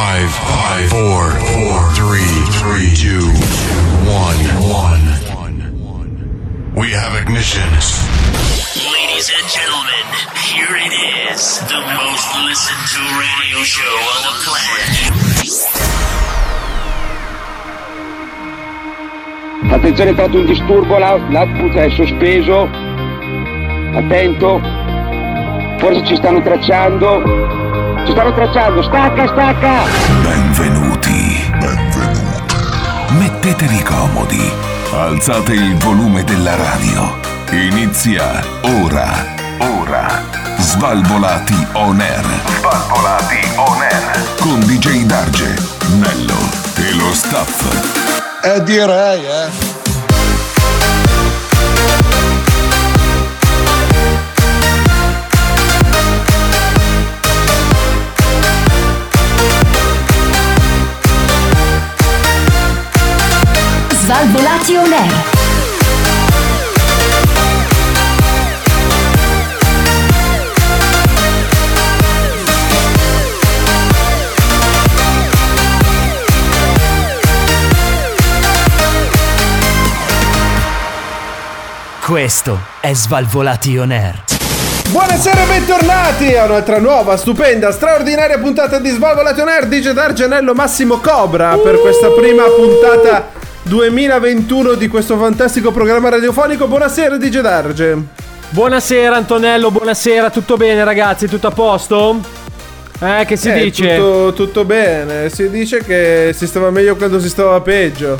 Five, five, four, four, three, three, two, one, one. We have ignition. Ladies and gentlemen, here it is, the most listened to radio show on the planet. Attenzione, è stato un disturbo, l'out- l'output è sospeso. Attento. Forse ci stanno tracciando. Ci stanno tracciando. Stacca, stacca. Benvenuti. Benvenuti. Mettetevi comodi. Alzate il volume della radio. Inizia ora. Ora. Svalvolati on air. Svalvolati on air. Con DJ Darge, Nello e lo staff. Eh direi, eh. Svalvolati on air. Questo è Svalvolati on air. Buonasera e bentornati a un'altra nuova, stupenda, straordinaria puntata di Svalvolation Air DJ D'Argenello Massimo Cobra per questa prima puntata 2021 di questo fantastico programma radiofonico. Buonasera DJ Darge. Buonasera Antonello, buonasera, tutto bene ragazzi, tutto a posto? Eh, che si Eh, dice? Tutto, tutto bene, si dice che si stava meglio quando si stava peggio.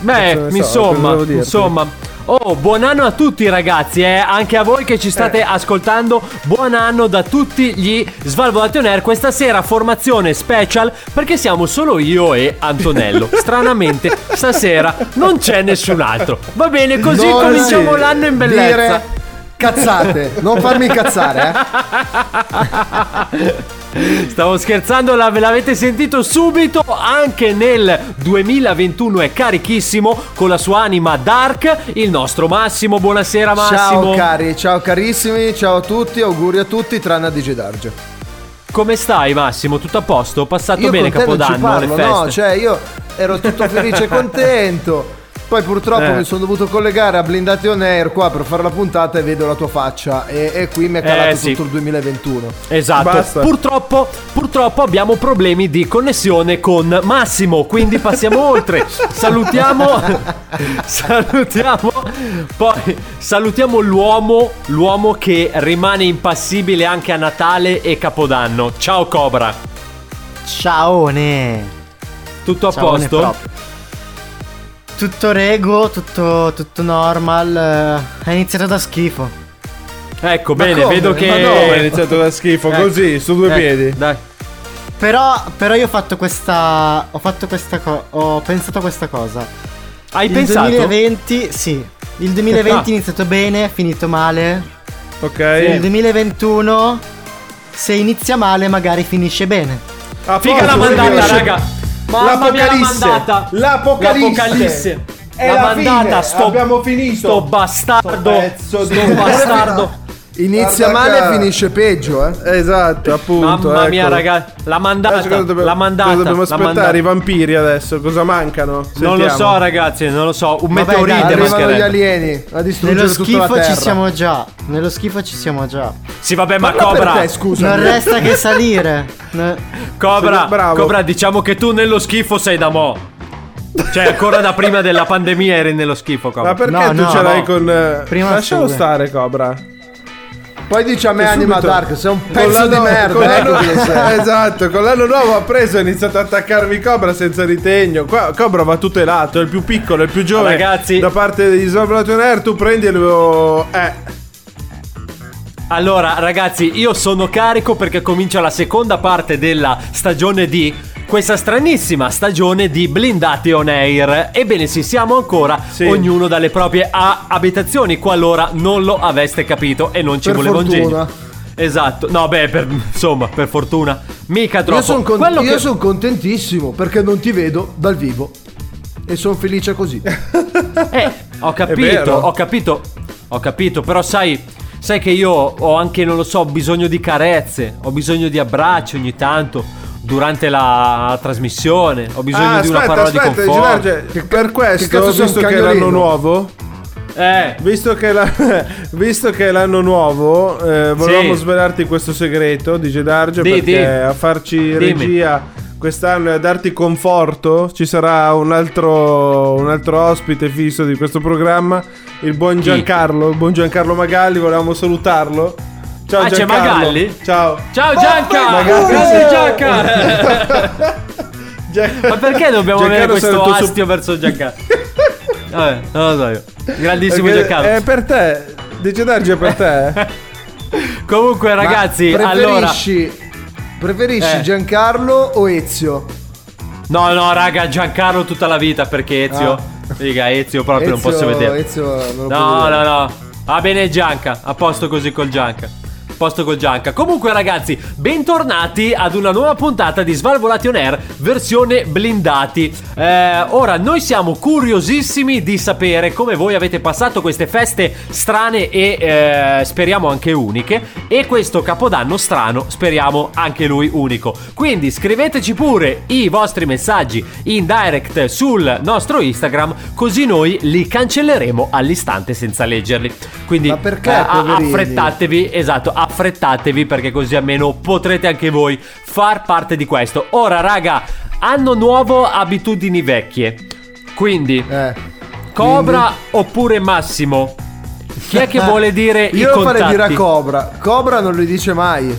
Beh, so, insomma, insomma. Oh, buon anno a tutti ragazzi, eh. anche a voi che ci state Eh. ascoltando, buon anno da tutti gli Svalvolati on Air. Questa sera formazione special perché siamo solo io e Antonello. Stranamente, stasera non c'è nessun altro. Va bene, così Non cominciamo sì. l'anno in bellezza. Dire cazzate, non farmi incazzare, eh. Stavo scherzando, ve l'avete sentito subito. Anche nel 2021 è carichissimo con la sua anima dark. Il nostro Massimo. Buonasera, Massimo. Ciao cari, ciao carissimi, ciao a tutti, auguri a tutti, tranne a DJ Darge. Come stai, Massimo? Tutto a posto? Passato Io bene Capodanno? Le parlo, feste? no, cioè io ero tutto felice e contento. Poi purtroppo Eh. mi sono dovuto collegare a Blindati On Air qua per fare la puntata e vedo la tua faccia e, e qui mi è calato Eh, sì. tutto il 2021. Esatto, Basta. purtroppo, purtroppo abbiamo problemi di connessione con Massimo, quindi passiamo oltre. Salutiamo, salutiamo, poi salutiamo l'uomo, l'uomo che rimane impassibile anche a Natale e Capodanno. Ciao Cobra, Ciaone. tutto a Ciaone posto? proprio. Tutto rego, tutto, tutto normal. eh, È iniziato da schifo. Ecco, Ma bene, come? vedo che Ma no, è iniziato da schifo, Eh. così, su due Eh, piedi. Dai. Però, però io ho fatto questa. Ho fatto questa cosa. Ho pensato a questa cosa. Hai il pensato? 2020, sì. Il 2020 Ah. è iniziato bene, è finito male. Ok. Il 2021, se inizia male, magari finisce bene. A Figa la mandata, raga. Mamma mia, la L'Apocalisse. mandata. L'Apocalisse. L'Apocalisse. È la la mandata, fine, sto, abbiamo finito. Sto bastardo. Di- Sto bastardo. Inizia Guarda male e finisce peggio, eh. Esatto, appunto. Mamma ecco. mia, raga. La mandata. Dobbiamo, la mandata. cosa dobbiamo la aspettare? mandata. I vampiri adesso, cosa mancano? Non lo Sentiamo. so, ragazzi. Non lo so. Un Vabbè, meteorite dai, Arrivano gli alieni a distruggere Nello tutta la schifo terra. ci siamo già. Nello schifo ci siamo già. Sì, vabbè, ma per Cobra. te, scusa. Non resta che salire. Cobra, Bravo. Cobra, diciamo che tu nello schifo sei da mo'. Cioè, ancora da prima della pandemia eri nello schifo, Cobra. Ma perché No, tu no, ce l'hai no. con. eh, Prima Lascialo stare, Cobra. Poi dice a me Anima subito- Dark, sei un pezzo di merda, con ecco sei. Esatto, con l'anno nuovo ha preso e ha iniziato ad attaccarmi Cobra senza ritegno. Qua Cobra va tutelato, è il più piccolo, è il più giovane. Ragazzi- da parte di Svalvolation Air, tu prendi e lo. Eh. Allora, ragazzi, io sono carico perché comincia la seconda parte della stagione di questa stranissima stagione di blindati on air. Ebbene sì, siamo ancora Sì. ognuno dalle proprie a- abitazioni, qualora non lo aveste capito e non ci Per voleva un fortuna. genio. Esatto, no, beh, per, insomma, per fortuna. Mica troppo. Io sono Quello che- son contentissimo perché non ti vedo dal vivo. E sono felice così. Eh, ho capito, ho capito, ho capito, però sai, sai che io ho anche, non lo so, bisogno di carezze, ho bisogno di abbracci ogni tanto, durante la trasmissione. Ho bisogno Ah, di una aspetta, parola di aspetta, conforto. Gilarge, per questo, un visto che è l'anno nuovo, Eh, visto che, la- visto che è l'anno nuovo, eh, volevamo Sì. svelarti questo segreto di Gedarge Di, perché di. a farci Dimmi. regia quest'anno e a darti conforto ci sarà un altro, un altro ospite fisso di questo programma, il buon Giancarlo, il buon Giancarlo Magalli, volevamo salutarlo. Ciao Ah, c'è Giancarlo. Magalli? Ciao. Ciao Gianca! Magalli. Grande Gianca! Gian- Ma perché dobbiamo avere Giancarlo questo il tuo astio verso Gianca? Vabbè, non lo so io. Grandissimo Perché Giancarlo. È per te. Dice Darge è per te. Comunque, ragazzi, Ma allora. preferisci, preferisci Eh. Giancarlo o Ezio? No, no, raga, Giancarlo tutta la vita perché Ezio. Ah. Riga, Ezio proprio non Ezio- posso vedere. Ezio non No, no, no. Va bene Gianca, a posto così col Gianca. Posto col Gianca. Comunque ragazzi, bentornati ad una nuova puntata di Svalvolation Air versione blindati. Eh, ora, noi siamo curiosissimi di sapere come voi avete passato queste feste strane e eh, speriamo anche uniche. E questo capodanno strano, speriamo anche lui unico. Quindi scriveteci pure i vostri messaggi in direct sul nostro Instagram, così noi li cancelleremo all'istante senza leggerli. Quindi Ma perché, poverini? affrettatevi, esatto, affrettatevi perché così almeno potrete anche voi far parte di questo. Ora, raga, anno nuovo, abitudini vecchie. Quindi, Eh. Cobra oppure Massimo? Chi è che vuole dire i Io lo contatti? farei dire a Cobra. Cobra non lo dice mai.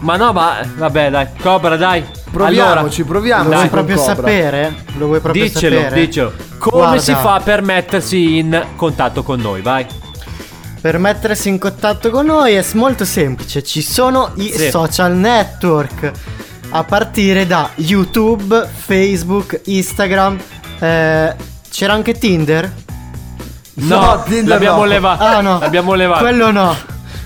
Ma no, ma vabbè, dai, Cobra, dai. Proviamoci, proviamo. Lo vuoi proprio Cobra. sapere? Lo vuoi proprio Diccelo, sapere? diccelo. Come Guarda, si fa per mettersi in contatto con noi? Vai. Per mettersi in contatto con noi è molto semplice. Ci sono i Sì. social network. A partire da YouTube, Facebook, Instagram. eh, c'era anche Tinder? No, No, Tinder l'abbiamo no. levato. Ah no, L'abbiamo levato. Quello no.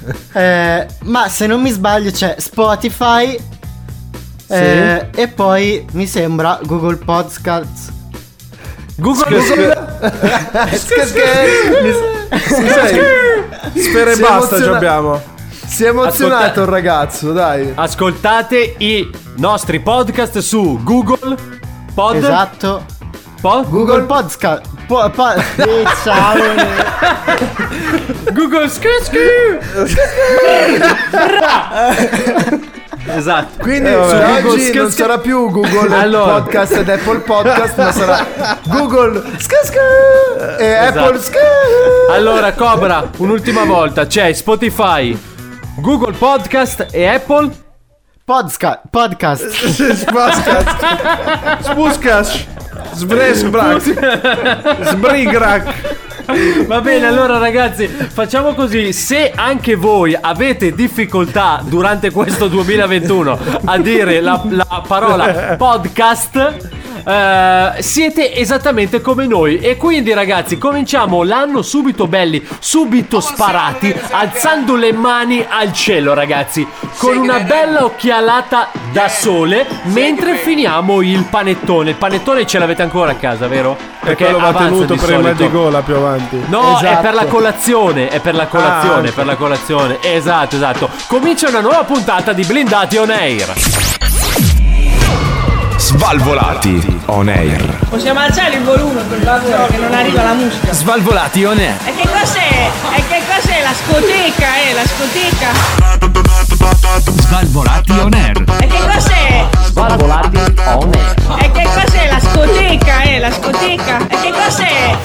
Eh, ma se non mi sbaglio c'è Spotify. eh, e poi mi sembra Google Podcast. Google, Spera e basta ci emoziona- abbiamo. Si è emozionato Ascolta- il ragazzo, dai. Ascoltate i nostri podcast su Google Pod. Esatto. Pod? Google Podcast. Po- po- eh, ciao. Google Skr Esatto. Quindi Eh, Google oggi Sk- non Sk- sarà più Google Allora. Podcast ed Apple Podcast, ma sarà Google Sk- e Esatto. Apple Allora, Cobra, un'ultima volta. C'è Spotify, Google Podcast e Apple. Podska- podcast. Spuscas. Spuscas. Sbresbrak. Sbrigrak. Va bene, allora ragazzi, facciamo così. Se anche voi avete difficoltà durante questo 2021 a dire la, la parola podcast, eh, siete esattamente come noi. E quindi, ragazzi, cominciamo l'anno subito belli, subito sparati, alzando le mani al cielo, ragazzi, con una bella occhialata da sole, mentre finiamo il panettone. Il panettone ce l'avete ancora a casa, vero? E quello va tenuto di per il mal solito. di gola più avanti. No, è Esatto. per la colazione, è per la colazione, Ah, per la colazione. Esatto, esatto. Comincia una nuova puntata di Blindati on Air. Svalvolati on air. Possiamo alzare il volume per favore che non arriva la musica. Svalvolati on air. E che cos'è? E che cos'è la scoteca, eh? La scoteca? Svalvolati on air. E che cos'è? Svalvolati on air. E che cos'è la scoteca, eh? La scoteca? E che cos'è?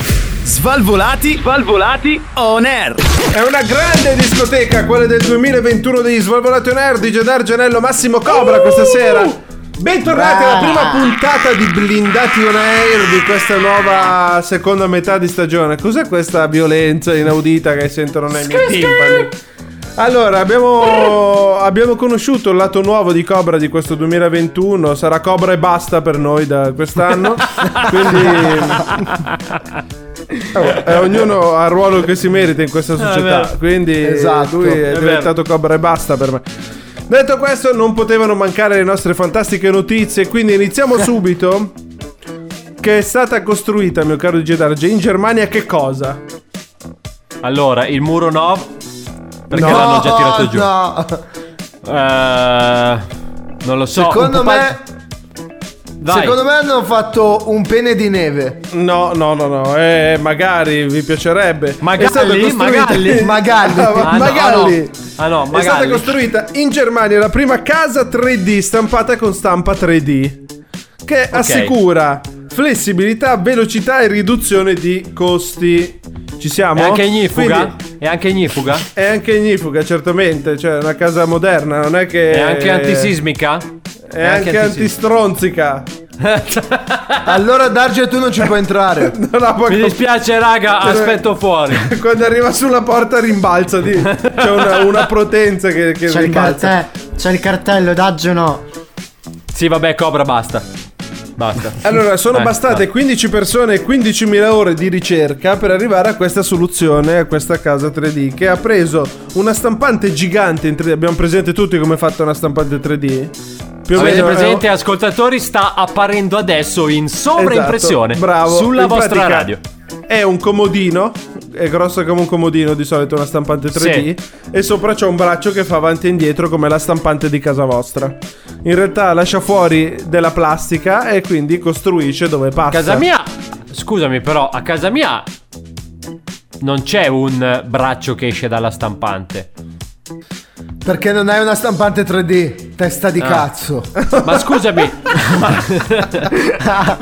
Svalvolati. Svalvolati on air. È una grande discoteca, quella del 2021 di Svalvolato Nerd di Gedar Gianello Massimo Cobra questa sera. Bentornati alla prima puntata di Blindati on Air di questa nuova seconda metà di stagione. Cos'è questa violenza inaudita che sentono nei miei timpani? Allora, abbiamo, abbiamo conosciuto il lato nuovo di Cobra di questo 2021. Sarà Cobra e basta per noi da quest'anno. Quindi. Oh, eh, ognuno ha il ruolo che si merita in questa società. vero. Quindi Esatto, lui è diventato Cobra e basta per me. Detto questo, non potevano mancare le nostre fantastiche notizie. Quindi iniziamo subito. Che è stata costruita, mio caro DJ Darge, in Germania che cosa? Allora, il muro no. Perché No, l'hanno già tirato giù. no. Eh, non lo so. Secondo un pupa- me Vai. Secondo me hanno fatto un pene di neve. No, no, no, no. Eh, magari vi piacerebbe. Magalli? È stata costruita- Magalli? Magalli. Ah, Ah, no, Magalli. ah, no. Ah, no, È stata Magalli. costruita in Germania la prima casa 3D stampata con stampa 3D che assicura flessibilità, velocità e riduzione di costi. Ci siamo? È anche ignifuga? Quindi- È anche ignifuga? è anche ignifuga, certamente. Cioè, è una casa moderna, non è che. È anche antisismica? È anche antistronzica. Allora Darge tu non ci puoi entrare. Non ha Mi dispiace, raga, aspetto fuori. Quando arriva sulla porta rimbalza di... C'è una, una potenza che, che C'è il, rimbalza. carte- c'è il cartello, daggio no. Sì, vabbè, Cobra, basta. Basta. Allora, sono Eh, bastate no. 15 persone e 15.000 ore di ricerca per arrivare a questa soluzione, a questa casa 3D, che ha preso una stampante gigante in 3D. Abbiamo presente tutti come è fatta una stampante 3D? Più o Avete meno è- presente, ascoltatori, sta apparendo adesso in sovraimpressione Esatto, bravo. sulla In vostra pratica radio. È un comodino, è grosso come un comodino di solito una stampante 3D e sopra c'è un braccio che fa avanti e indietro come la stampante di casa vostra. In realtà lascia fuori della plastica e quindi costruisce dove passa. Casa mia, scusami, però, a casa mia non c'è un braccio che esce dalla stampante. Perché non hai una stampante 3D. Testa di Ah. cazzo. Ma scusami,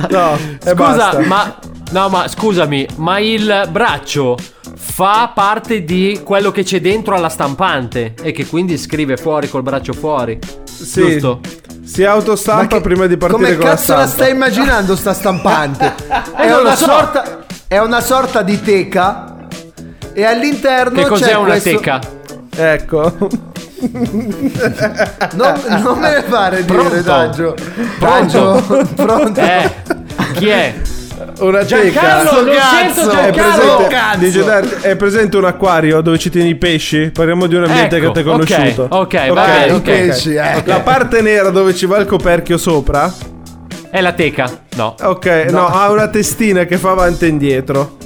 No, e scusa, ma no, ma scusami, ma il braccio fa parte di quello che c'è dentro alla stampante e che quindi scrive fuori col braccio fuori. Sì. Giusto? Si autostampa Ma che- prima di partire Come con la cazzo la, stampa. stai immaginando sta stampante? è, una so. sorta, è una sorta di teca e all'interno Che cos'è una questo- teca? Ecco. Non, non me ne fare dire, Pronto? Daggio. Pronto? Daggio, pronto? Eh, chi è? Una teca. Cazzo, È presente, cazzo. dice è presente un acquario dove ci tieni i pesci? Parliamo di un ambiente Ecco, che ti è ok, conosciuto. ok, va Ok, bene, i ok. pesci, eh. La parte nera dove ci va il coperchio sopra, È la teca? No. ok, no, ha una testina che fa avanti e indietro.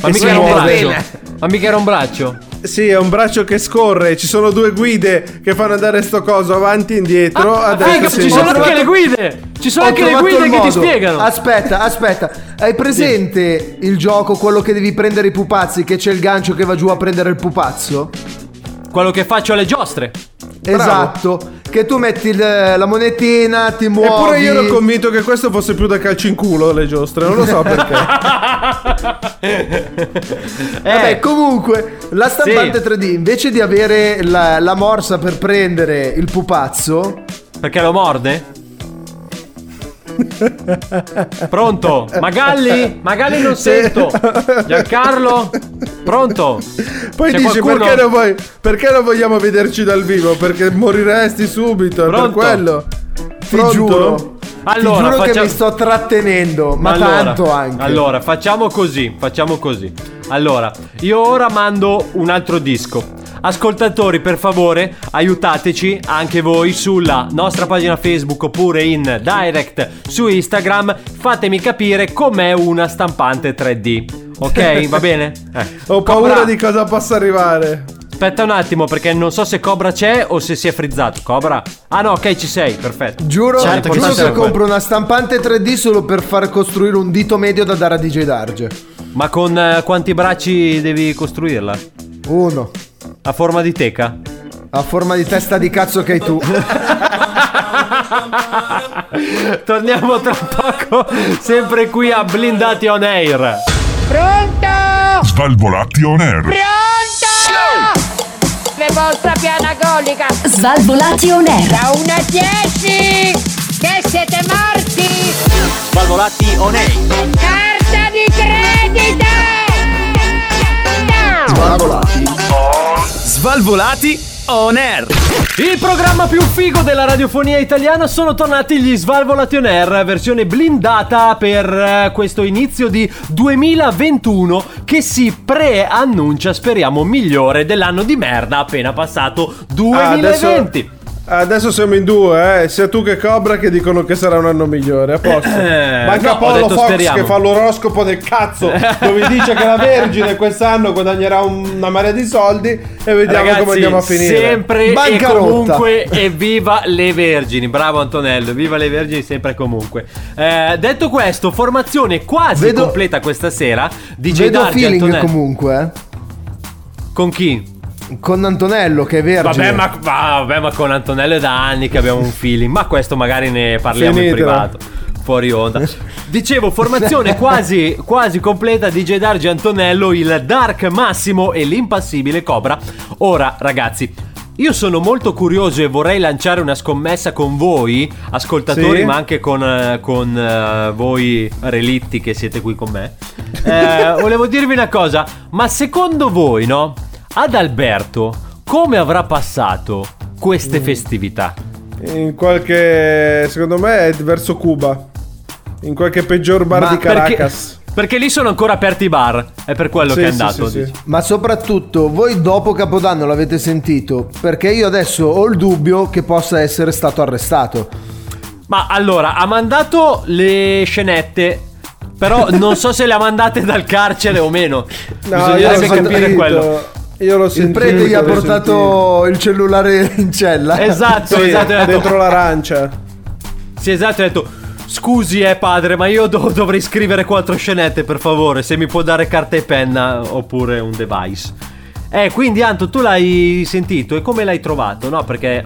Ma E mica era un braccio. Ma mica era un braccio. Sì, è un braccio che scorre, ci sono due guide che fanno andare sto coso avanti e indietro. a destra Figa, e a ci sono anche le guide. Ci sono Ho anche le guide che ti spiegano. Aspetta, aspetta. Hai presente il gioco, quello che devi prendere i pupazzi, che c'è il gancio che va giù a prendere il pupazzo? Quello che faccio alle giostre. Esatto. Che tu metti il- la monetina, ti muovi. Eppure io ero convinto che questo fosse più da calcio in culo le giostre, non lo so perché. Vabbè, Eh, comunque, la stampante Sì. 3D, invece di avere la, la morsa per prendere il pupazzo, perché lo morde? Pronto? Magalli? Magalli non sento. Giancarlo? Pronto? Poi C'è dici qualcuno? perché non, vuoi- perché non vogliamo vederci dal vivo? Perché moriresti subito, è per Pronto? quello. ti Pronto? giuro. Allora, ti giuro che facciamo- mi sto trattenendo, ma allora, tanto anche. Allora, facciamo così, facciamo così. Allora, io ora mando un altro disco. Ascoltatori, per favore, aiutateci anche voi sulla nostra pagina Facebook oppure in direct su Instagram. Fatemi capire com'è una stampante 3D. Ok, va bene? Eh. Ho paura Cobra, di cosa possa arrivare. Aspetta un attimo perché non so se Cobra c'è o se si è frizzato. Cobra? Ah no, ok, ci sei, perfetto. Giuro, Certo, giuro che compro una stampante 3D solo per far costruire un dito medio da dare a DJ Darge. Ma con eh, quanti bracci devi costruirla? Uno. A forma di teca? A forma di testa di cazzo che hai tu. Torniamo tra poco, sempre qui a Blindati on Air. Pronto? Svalvolati on air. Pronto? Le vostra piana golica. Svalvolati on air. Da 1 a 10. Che siete morti. Svalvolati on air. Carta di credito. Svalvolati on air. Il programma più figo della radiofonia italiana sono tornati gli Svalvolati on Air, versione blindata per eh, questo inizio di 2021 che si preannuncia, speriamo, migliore dell'anno di merda appena passato 2020. Adesso siamo in due, eh. sia tu che Cobra che dicono che sarà un anno migliore. A posto. Eh, Manca no, detto Fox speriamo. che fa l'oroscopo del cazzo, dove dice che la Vergine quest'anno guadagnerà un- una marea di soldi e vediamo Ragazzi, come andiamo a finire. Sempre e Bancarotta. comunque e viva le Vergini. Bravo Antonello, viva le Vergini sempre e comunque. Eh, detto questo, formazione quasi Vedo- completa questa sera. DJ Vedo Dargi, feeling Antonello. comunque. eh. Con chi? Con Antonello che è vergine. Vabbè ma, vabbè, ma con Antonello è da anni che abbiamo un feeling. Ma questo magari ne parliamo in Finitela. privato. Fuori onda. Dicevo, formazione quasi, quasi completa DJ Dargi Antonello, il Dark Massimo e l'impassibile Cobra. Ora, ragazzi. Io sono molto curioso e vorrei lanciare una scommessa con voi, ascoltatori, Sì. ma anche con, eh, con, eh, voi relitti che siete qui con me. Eh, volevo dirvi una cosa, ma secondo voi, no? Ad Alberto, come avrà passato Mm. queste festività? In qualche. secondo me è verso Cuba. In qualche peggior bar Ma di Perché, Caracas. perché lì sono ancora aperti i bar, è per quello Sì, che è andato. sì, sì. Ma soprattutto voi dopo Capodanno l'avete sentito? Perché io adesso ho il dubbio che possa essere stato arrestato. Ma allora, ha mandato le scenette. Però non so se le ha mandate dal carcere o meno. No, Bisognerebbe capire quello. Io l'ho Il sentito. prete gli ha portato il cellulare in cella. Esatto. Sì, esatto. detto- dentro l'arancia. Sì, esatto, ha detto Scusi eh padre, ma io dov- dovrei scrivere quattro scenette per favore Se mi può dare carta e penna oppure un device Eh, quindi Anto, tu l'hai sentito e come l'hai trovato? No, perché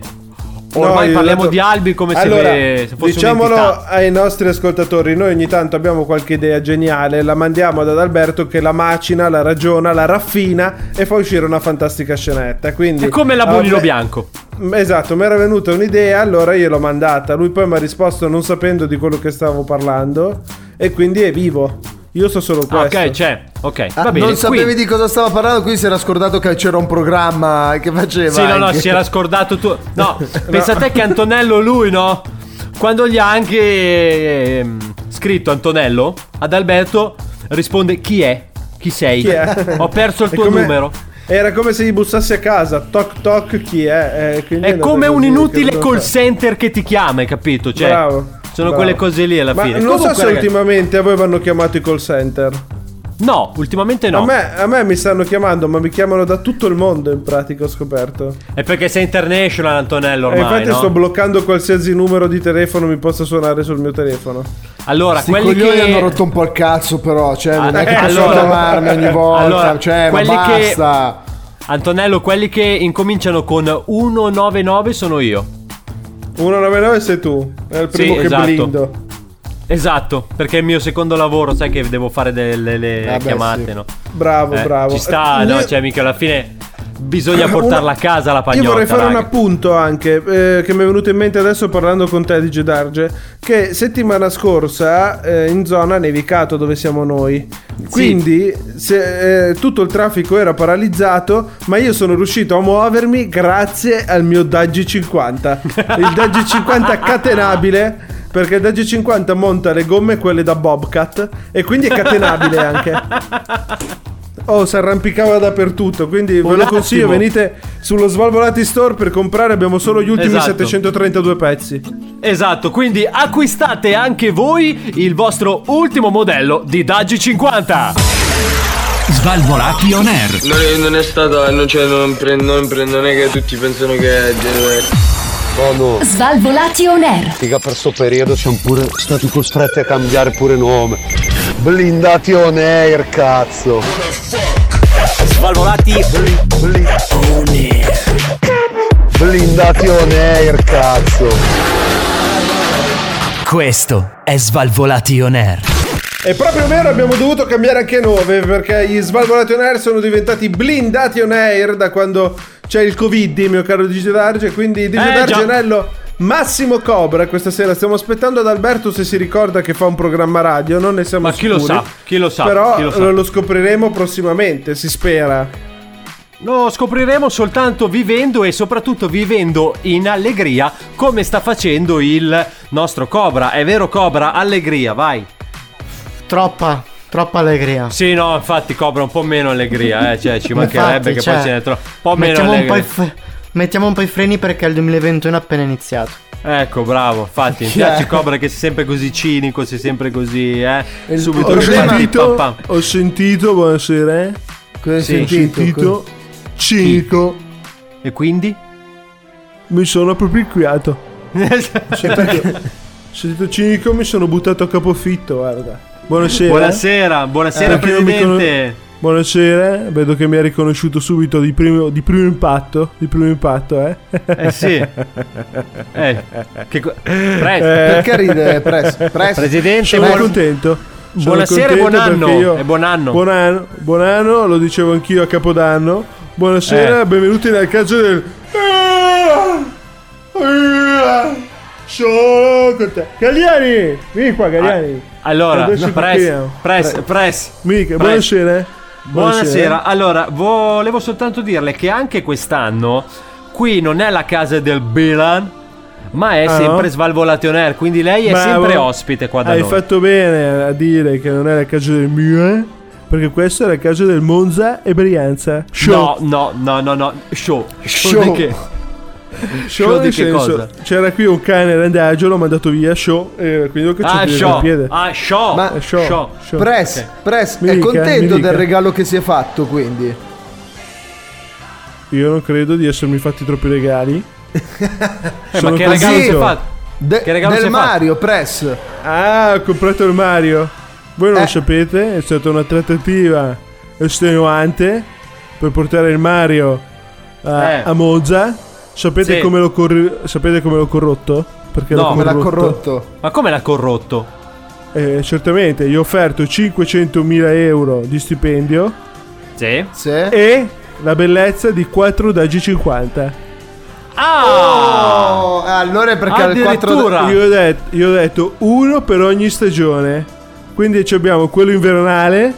ormai No, parliamo dato- di Albi come allora, se, se fosse diciamolo ai nostri ascoltatori, noi ogni tanto abbiamo qualche idea geniale, la mandiamo ad Adalberto che la macina, la ragiona, la raffina e fa uscire una fantastica scenetta. Quindi, È come la Bonino Vabbè, Bianco Esatto, mi era venuta un'idea, allora io l'ho mandata. Lui poi mi ha risposto non sapendo di quello che stavo parlando e quindi è vivo. Io so solo Ah, questo. Ok, c'è, ok, Ah, va bene non sapevi quindi- di cosa stava parlando, quindi si era scordato che c'era un programma che faceva. Sì, no, no, si era scordato tu. No, pensa a te che Antonello, lui, no? Quando gli ha anche ehm, scritto Antonello, ad Alberto risponde: Chi è? Chi sei? Chi è? Ho perso il tuo come- numero. Era come se gli bussassi a casa. Toc toc, chi è? Eh, È come un inutile call center che ti chiama, hai capito? Cioè, Bravo. Sono bravo. quelle cose lì alla Ma fine. non so Comunque, se ragazzi- ultimamente a voi vanno chiamati call center. No, ultimamente no. A, me, a me mi stanno chiamando, ma mi chiamano da tutto il mondo in pratica, ho scoperto. È perché sei international, Antonello, e ormai. infatti no? sto bloccando qualsiasi numero di telefono mi possa suonare sul mio telefono. Allora, Sti quelli coglioni che. hanno rotto un po' il cazzo, però. Cioè, non è che Eh, possono allora- chiamarmi ogni volta. Allora, cioè, ma quelli che- basta. Antonello, quelli che incominciano con 199 sono io. 199 sei tu, è il primo Sì, che esatto. blindo. Esatto, perché è il mio secondo lavoro, sai che devo fare delle le Vabbè, chiamate, sì. no? Bravo, Eh, bravo. Ci sta, Eh, no? io- Cioè, mica alla fine bisogna portarla a casa la pagnotta. Io vorrei fare un raga. appunto anche eh, che mi è venuto in mente adesso parlando con te di Gedarge che settimana scorsa eh, in zona nevicato dove siamo noi. Quindi se, eh, tutto il traffico era paralizzato, ma io sono riuscito a muovermi grazie al mio Daggi 50. Il Daggi 50 catenabile perché il Daggi 50 monta le gomme quelle da Bobcat e quindi è catenabile anche. Oh, si arrampicava dappertutto, quindi ve Un lo consiglio, attimo. venite sullo Svalvolati Store per comprare, abbiamo solo gli ultimi Esatto. 732 pezzi. Esatto, quindi acquistate anche voi il vostro ultimo modello di Daggi 50. Svalvolati on air. Non è, non è stata, non, cioè, non, pre- non pre- non è che tutti pensano che è Oh no, Svalvolati on air. mica per sto periodo siamo pure stati costretti a cambiare pure nome. Blindati on air, cazzo. Svalvolati Blindati on air, cazzo. Questo è Svalvolati on air. È proprio vero, abbiamo dovuto cambiare anche nome perché gli Svalvolati on Air sono diventati blindati on air da quando c'è il Covid, mio caro Digitarge. Quindi Digitarge già. Anello Massimo Cobra questa sera. Stiamo aspettando ad Alberto se si ricorda che fa un programma radio, non ne siamo Ma chi lo sicuri. sa? Chi lo sa? Però lo sa? lo, scopriremo prossimamente, si spera. Lo scopriremo soltanto vivendo e soprattutto vivendo in allegria come sta facendo il nostro Cobra. È vero Cobra? Allegria, vai. Troppa, troppa allegria. Sì, no, infatti Cobra un po' meno allegria, eh, cioè ci mancherebbe Infatti, che cioè, poi ce n'è troppo. Un po' meno mettiamo un po' allegria. il, Mettiamo un po' i freni perché il 2021 è appena iniziato. Ecco, bravo. Infatti, mi piace Cobra che sei sempre così cinico, sei sempre così, eh. Il- Subito Ho sentito, pam, pam. ho sentito, buonasera. eh. Cosa hai Sì. Ho sentito? sentito cinico. E quindi? Mi sono appropriato. Ho sentito, ho sentito cinico, mi sono buttato a capofitto, guarda. Buonasera. Buonasera, buonasera Eh, perché non mi presidente. Buonasera, vedo che mi ha riconosciuto subito di primo, di primo impatto. Di primo impatto, eh? Eh sì. Eh, che co- Pre- Perché ride Press? Press? Presidente, Sono buon- contento. Sono Buonasera e buon anno. io- E buon anno. Buon anno, buon anno, lo dicevo anch'io a Capodanno. Buonasera, Eh. benvenuti nel caso del. Sono con te. Gagliani! Vieni qua, Gagliani. Allora, Adesso ti press, chiamo. press, press. Mica, Press. buonasera. Buonasera. Allora, volevo soltanto dirle che anche quest'anno qui non è la casa del Bilan, ma è Ah, sempre no? Svalvolation Air, quindi lei è sempre ospite qua da Hai noi. fatto bene a dire che non è la casa del Milan, perché questa è la casa del Monza e Brianza. Show. No, no, no, no, no. Show. Show, Show. Show, Show di nel che senso, cosa? C'era qui un cane randagio, l'ho mandato via, show, e quindi ho cacciato Ah, show. il piede. Ah, show. Ma- Eh, show, show. show. Press, Ok. Press, Mi è dica, contento del regalo che si è fatto quindi? Io non credo di essermi fatti troppi regali. Eh, ma che regalo contento. si è fatto? De- Che regalo del si è fatto? Mario, Press. Ah, ho comprato il Mario. Voi non Eh. lo sapete, è stata una trattativa estenuante per portare il Mario a, Eh. a Monza. Sapete, Sì. come l'ho corri- sapete come l'ho corrotto? Perché No. l'ho Come l'ha corrotto? corrotto? Ma come l'ha corrotto? Eh, certamente, gli ho offerto 500.000 euro di stipendio Sì. Sì. e la bellezza di 4 da G50. Ah! Oh, allora è perché al 4 Addirittura. Io ho, detto, io ho detto uno per ogni stagione. Quindi ci abbiamo quello invernale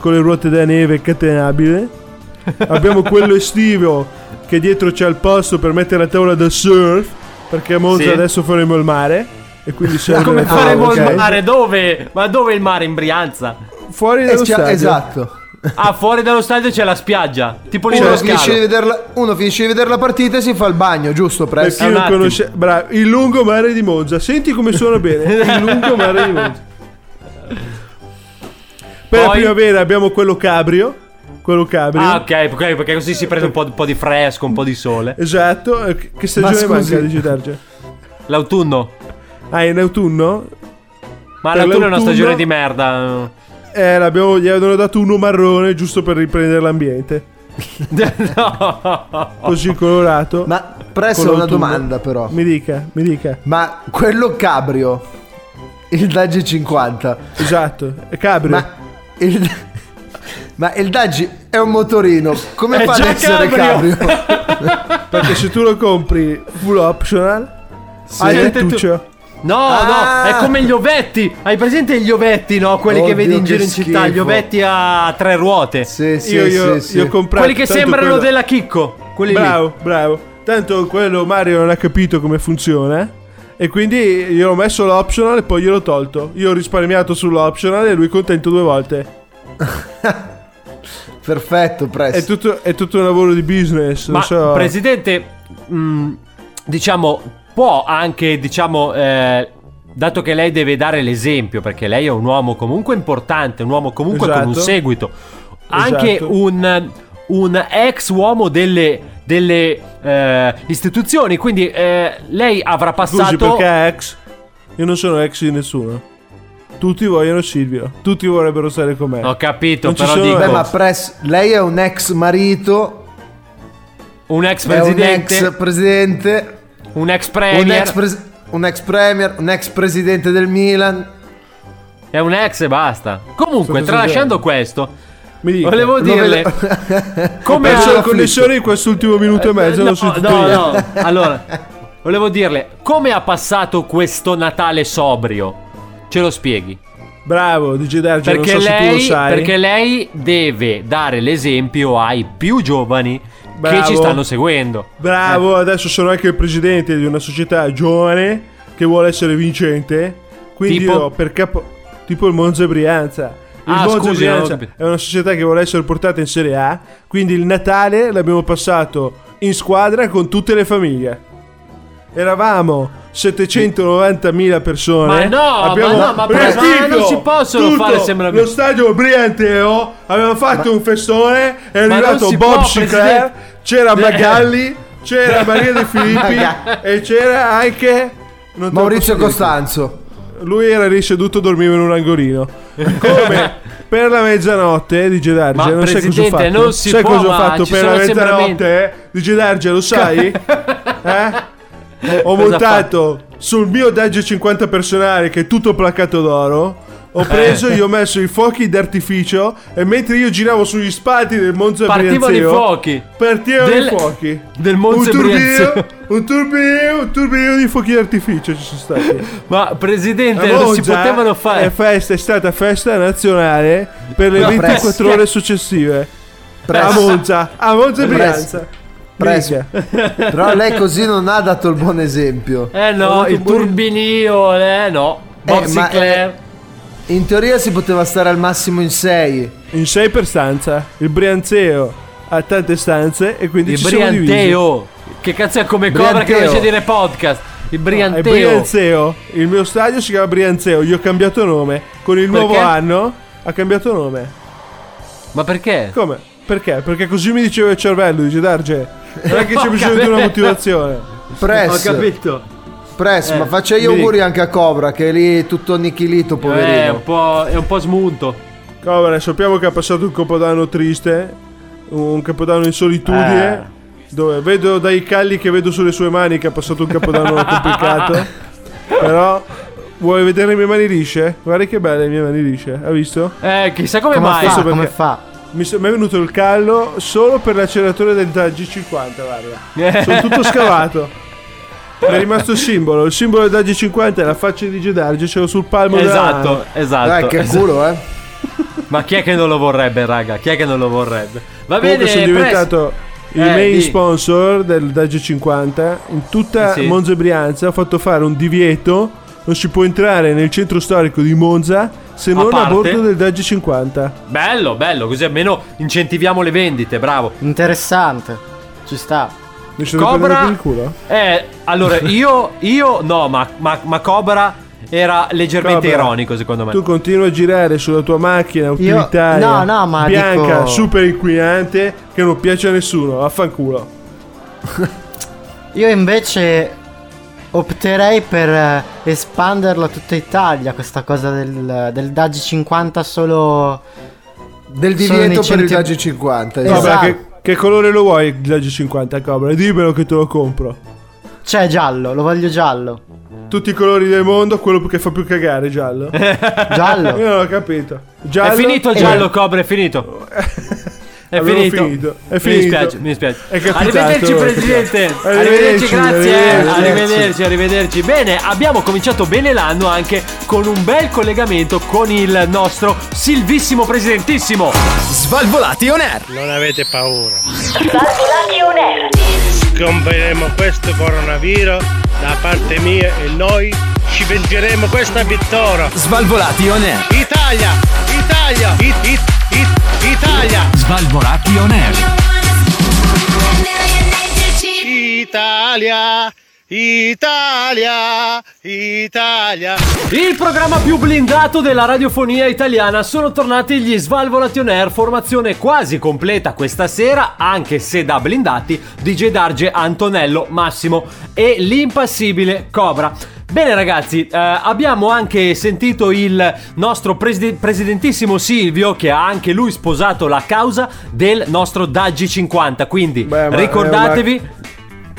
con le ruote da neve catenabile. Abbiamo quello estivo che dietro c'è il posto per mettere la tavola da surf. Perché a Monza Sì. adesso faremo il mare. E quindi serve Come la tavola, faremo ok? il mare? Dove? Ma dove il mare? In Brianza? Fuori Eh, dallo c'ha- stadio. esatto. Ah, fuori dallo stadio c'è la spiaggia. Tipo lì Uno finisce, di vederla, uno finisce di vedere la partita e si fa il bagno, giusto, Per Press? chi un non attimo. conosce, bravo, il lungomare di Monza. Senti come suona bene. Il lungomare di Monza. Per la Poi- primavera abbiamo quello cabrio. Quello cabrio. Ah, ok, ok, perché così si prende un po', un po' di fresco, un po' di sole. Esatto. eh, Che stagione Ma manca, dice Darge? L'autunno. Ah, in autunno? Ma Per l'autunno è una stagione di merda. Eh, l'abbiamo, gli avevano dato uno marrone giusto per riprendere l'ambiente. no. Così colorato. Ma ho una domanda però. Mi dica, mi dica. Ma quello cabrio, il Daggi 50, Esatto, è cabrio. ma il, ma il Daggi è un motorino, come È fa ad essere cabrio. cabrio? Perché se tu lo compri full optional, hai il lettuccio. No, Ah. no, è come gli ovetti. Hai presente gli ovetti, no? Quelli che Oddio, vedi in che giro in città, schifo. gli ovetti a tre ruote. Sì, sì, io, io, sì, sì. io ho comprato. Quelli che sembrano quello- della Chicco. Quelli lì. Bravo, bravo. Tanto quello Mario non ha capito come funziona. E quindi io ho messo l'optional e poi gliel'ho tolto. Io ho risparmiato sull'optional e lui contento due volte. Perfetto, Press. È tutto, è tutto un lavoro di business. Ma so. presidente, mh, diciamo, può anche, diciamo, eh, dato che lei deve dare l'esempio, perché lei è un uomo comunque importante, un uomo comunque con un Esatto. seguito, anche Esatto. un, un ex uomo delle, delle eh, istituzioni, quindi eh, lei avrà Scusi, passato... perché è ex? Io non sono ex di nessuno. Tutti vogliono Silvio. Tutti vorrebbero stare con me. Ho capito, Non ci però sono- dico, Beh, ma Press, lei è un ex marito, un ex è un presidente, ex presidente, un ex un premier, ex, pres- un ex premier, un ex presidente del Milan. è un ex e basta. Comunque, Sto tralasciando questo, Mi dica. volevo dirle... come perso ha- la connessione in quest'ultimo minuto e mezzo. no, sentito no, no. Allora, volevo dirle, come ha passato questo Natale sobrio? Ce lo spieghi. Bravo, dice Darge, Perché, non so se tu lo lei, sai. perché lei deve dare l'esempio ai più giovani Bravo. che ci stanno seguendo. Bravo, adesso sono anche il presidente di una società giovane che vuole essere vincente. Quindi Tipo? io per capo tipo il Monza Brianza. Il Ah, Monza scusi, Brianza non è una società che vuole essere portata in Serie A, quindi il Natale l'abbiamo passato in squadra con tutte le famiglie. Eravamo 790.000 persone. Ma no, abbiamo ma no, ma ma non si possono tutto fare sembramenti. Lo stadio Brianteo, abbiamo fatto un festone, è Ma arrivato Bob può, Sinclair, c'era Eh. Magalli, c'era Maria De Filippi e c'era anche Maurizio. Costanzo. Lui era lì seduto, dormiva in un angolino. Come per la mezzanotte di Gedarge, Ma, non sai cosa ho Presidente, fatto. non si sai può, cosa ho ma fatto per la mezzanotte di Gedarge, lo sai? eh? Ho montato sul mio Dagge 50 personale che è tutto placato d'oro. Ho Eh. preso e ho messo i fuochi d'artificio e mentre io giravo sugli spalti del Monza Partivano i Brianzeo, fuochi. Partivano Del- i fuochi. del Monza un turbino, un turbino, un turbino di fuochi d'artificio ci sono stati. Ma presidente, non si potevano È, fare. festa, è stata festa nazionale per le No, 24 presto. ore successive. Presto. A Monza, a Monza e. Brianza. Minchia. Però lei così non ha dato il buon esempio. Eh no, dato il buon- turbinio, eh no. Bob Eh, ma, Sinclair. In teoria si poteva stare al massimo in 6. In 6 per stanza. Il Brianzeo ha tante stanze e quindi il ci siamo divisi. Brianteo. Che cazzo è come Cobra che Brianteo. invece dire podcast? Il È Brianteo. Brianzeo. Il mio stadio si chiama Brianzeo. Gli ho cambiato nome. Con il nuovo Perché? anno ha cambiato nome. Ma perché? Come? Perché? Perché così mi diceva il cervello, dice Darge. Non è che c'è bisogno di una motivazione. Press. Ho capito. Press, Eh, ma faccia gli auguri dica. anche a Cobra che è lì tutto annichilito, Eh, È poverino. un po', è un po' smunto. Cobra, sappiamo che ha passato un capodanno triste, un capodanno in solitudine, dove vedo dai calli che vedo sulle sue mani che ha passato un capodanno complicato. Però vuoi vedere le mie mani lisce? Guarda che belle le mie mani lisce, ha visto? Eh, chissà come, Come mai. fa? perché- Come fa? Mi, so- mi è venuto il callo solo per l'acceleratore del G50, guarda. Sono tutto scavato. Mi è rimasto il simbolo. Il simbolo del G50 è la faccia di Gedarge, ce l'ho sul palmo della Esatto, mano. esatto. Dai, che esatto. culo, eh. Ma chi è che non lo vorrebbe, raga? Chi è che non lo vorrebbe? Va Comunque bene, sono diventato il Eh, main di- sponsor del Dagge 50 in tutta Eh sì. Monza e Brianza ho fatto fare un divieto non si può entrare nel centro storico di Monza se non a, parte? bordo del Dagge 50 Bello, bello, così almeno incentiviamo le vendite, bravo. Interessante. Ci sta. mi sono preso Cobra per il culo Eh, allora io io no, ma, ma, ma Cobra era leggermente Cobra, ironico secondo me. tu continui a girare sulla tua macchina utilitaria no, no, ma bianca dico- super inquinante che non piace a nessuno vaffanculo Io invece opterei per eh, espanderlo a tutta Italia, questa cosa del, del Daggi 50 solo... Del Sono divieto nei per il Daggi 50. Cobra, Esatto. che, che colore lo vuoi il Dagge 50 Cobra dimmelo che te lo compro Cioè giallo, lo voglio giallo. tutti i colori del mondo quello che fa più cagare giallo Giallo. Io non ho capito. Giallo? È finito il Eh, giallo, Cobra, è finito. È finito. finito, è Mi finito. dispiace, mi dispiace. È capitato, arrivederci, presidente. Arrivederci, Arrivederci, grazie. eh. arrivederci. Arrivederci, arrivederci. Bene, abbiamo cominciato bene l'anno anche con un bel collegamento con il nostro Silvissimo Presidentissimo. Svalvolati on air. Non avete paura. Svalvolati on air. Scomperemo questo coronavirus da parte mia e noi ci vengeremo questa vittoria. Svalvolati on air. Italia! Italia! It, it, it, Italia! Svalvolati on air. Italia! Italia! Italia! Il programma più blindato della radiofonia italiana sono tornati gli Svalvolation Air, formazione quasi completa questa sera, anche se da blindati, DJ Darge, Antonello, Massimo e l'impassibile Cobra. Bene ragazzi, eh, abbiamo anche sentito il nostro preside- presidentissimo Silvio che ha anche lui sposato la causa del nostro Daggi 50, quindi Beh, ricordatevi...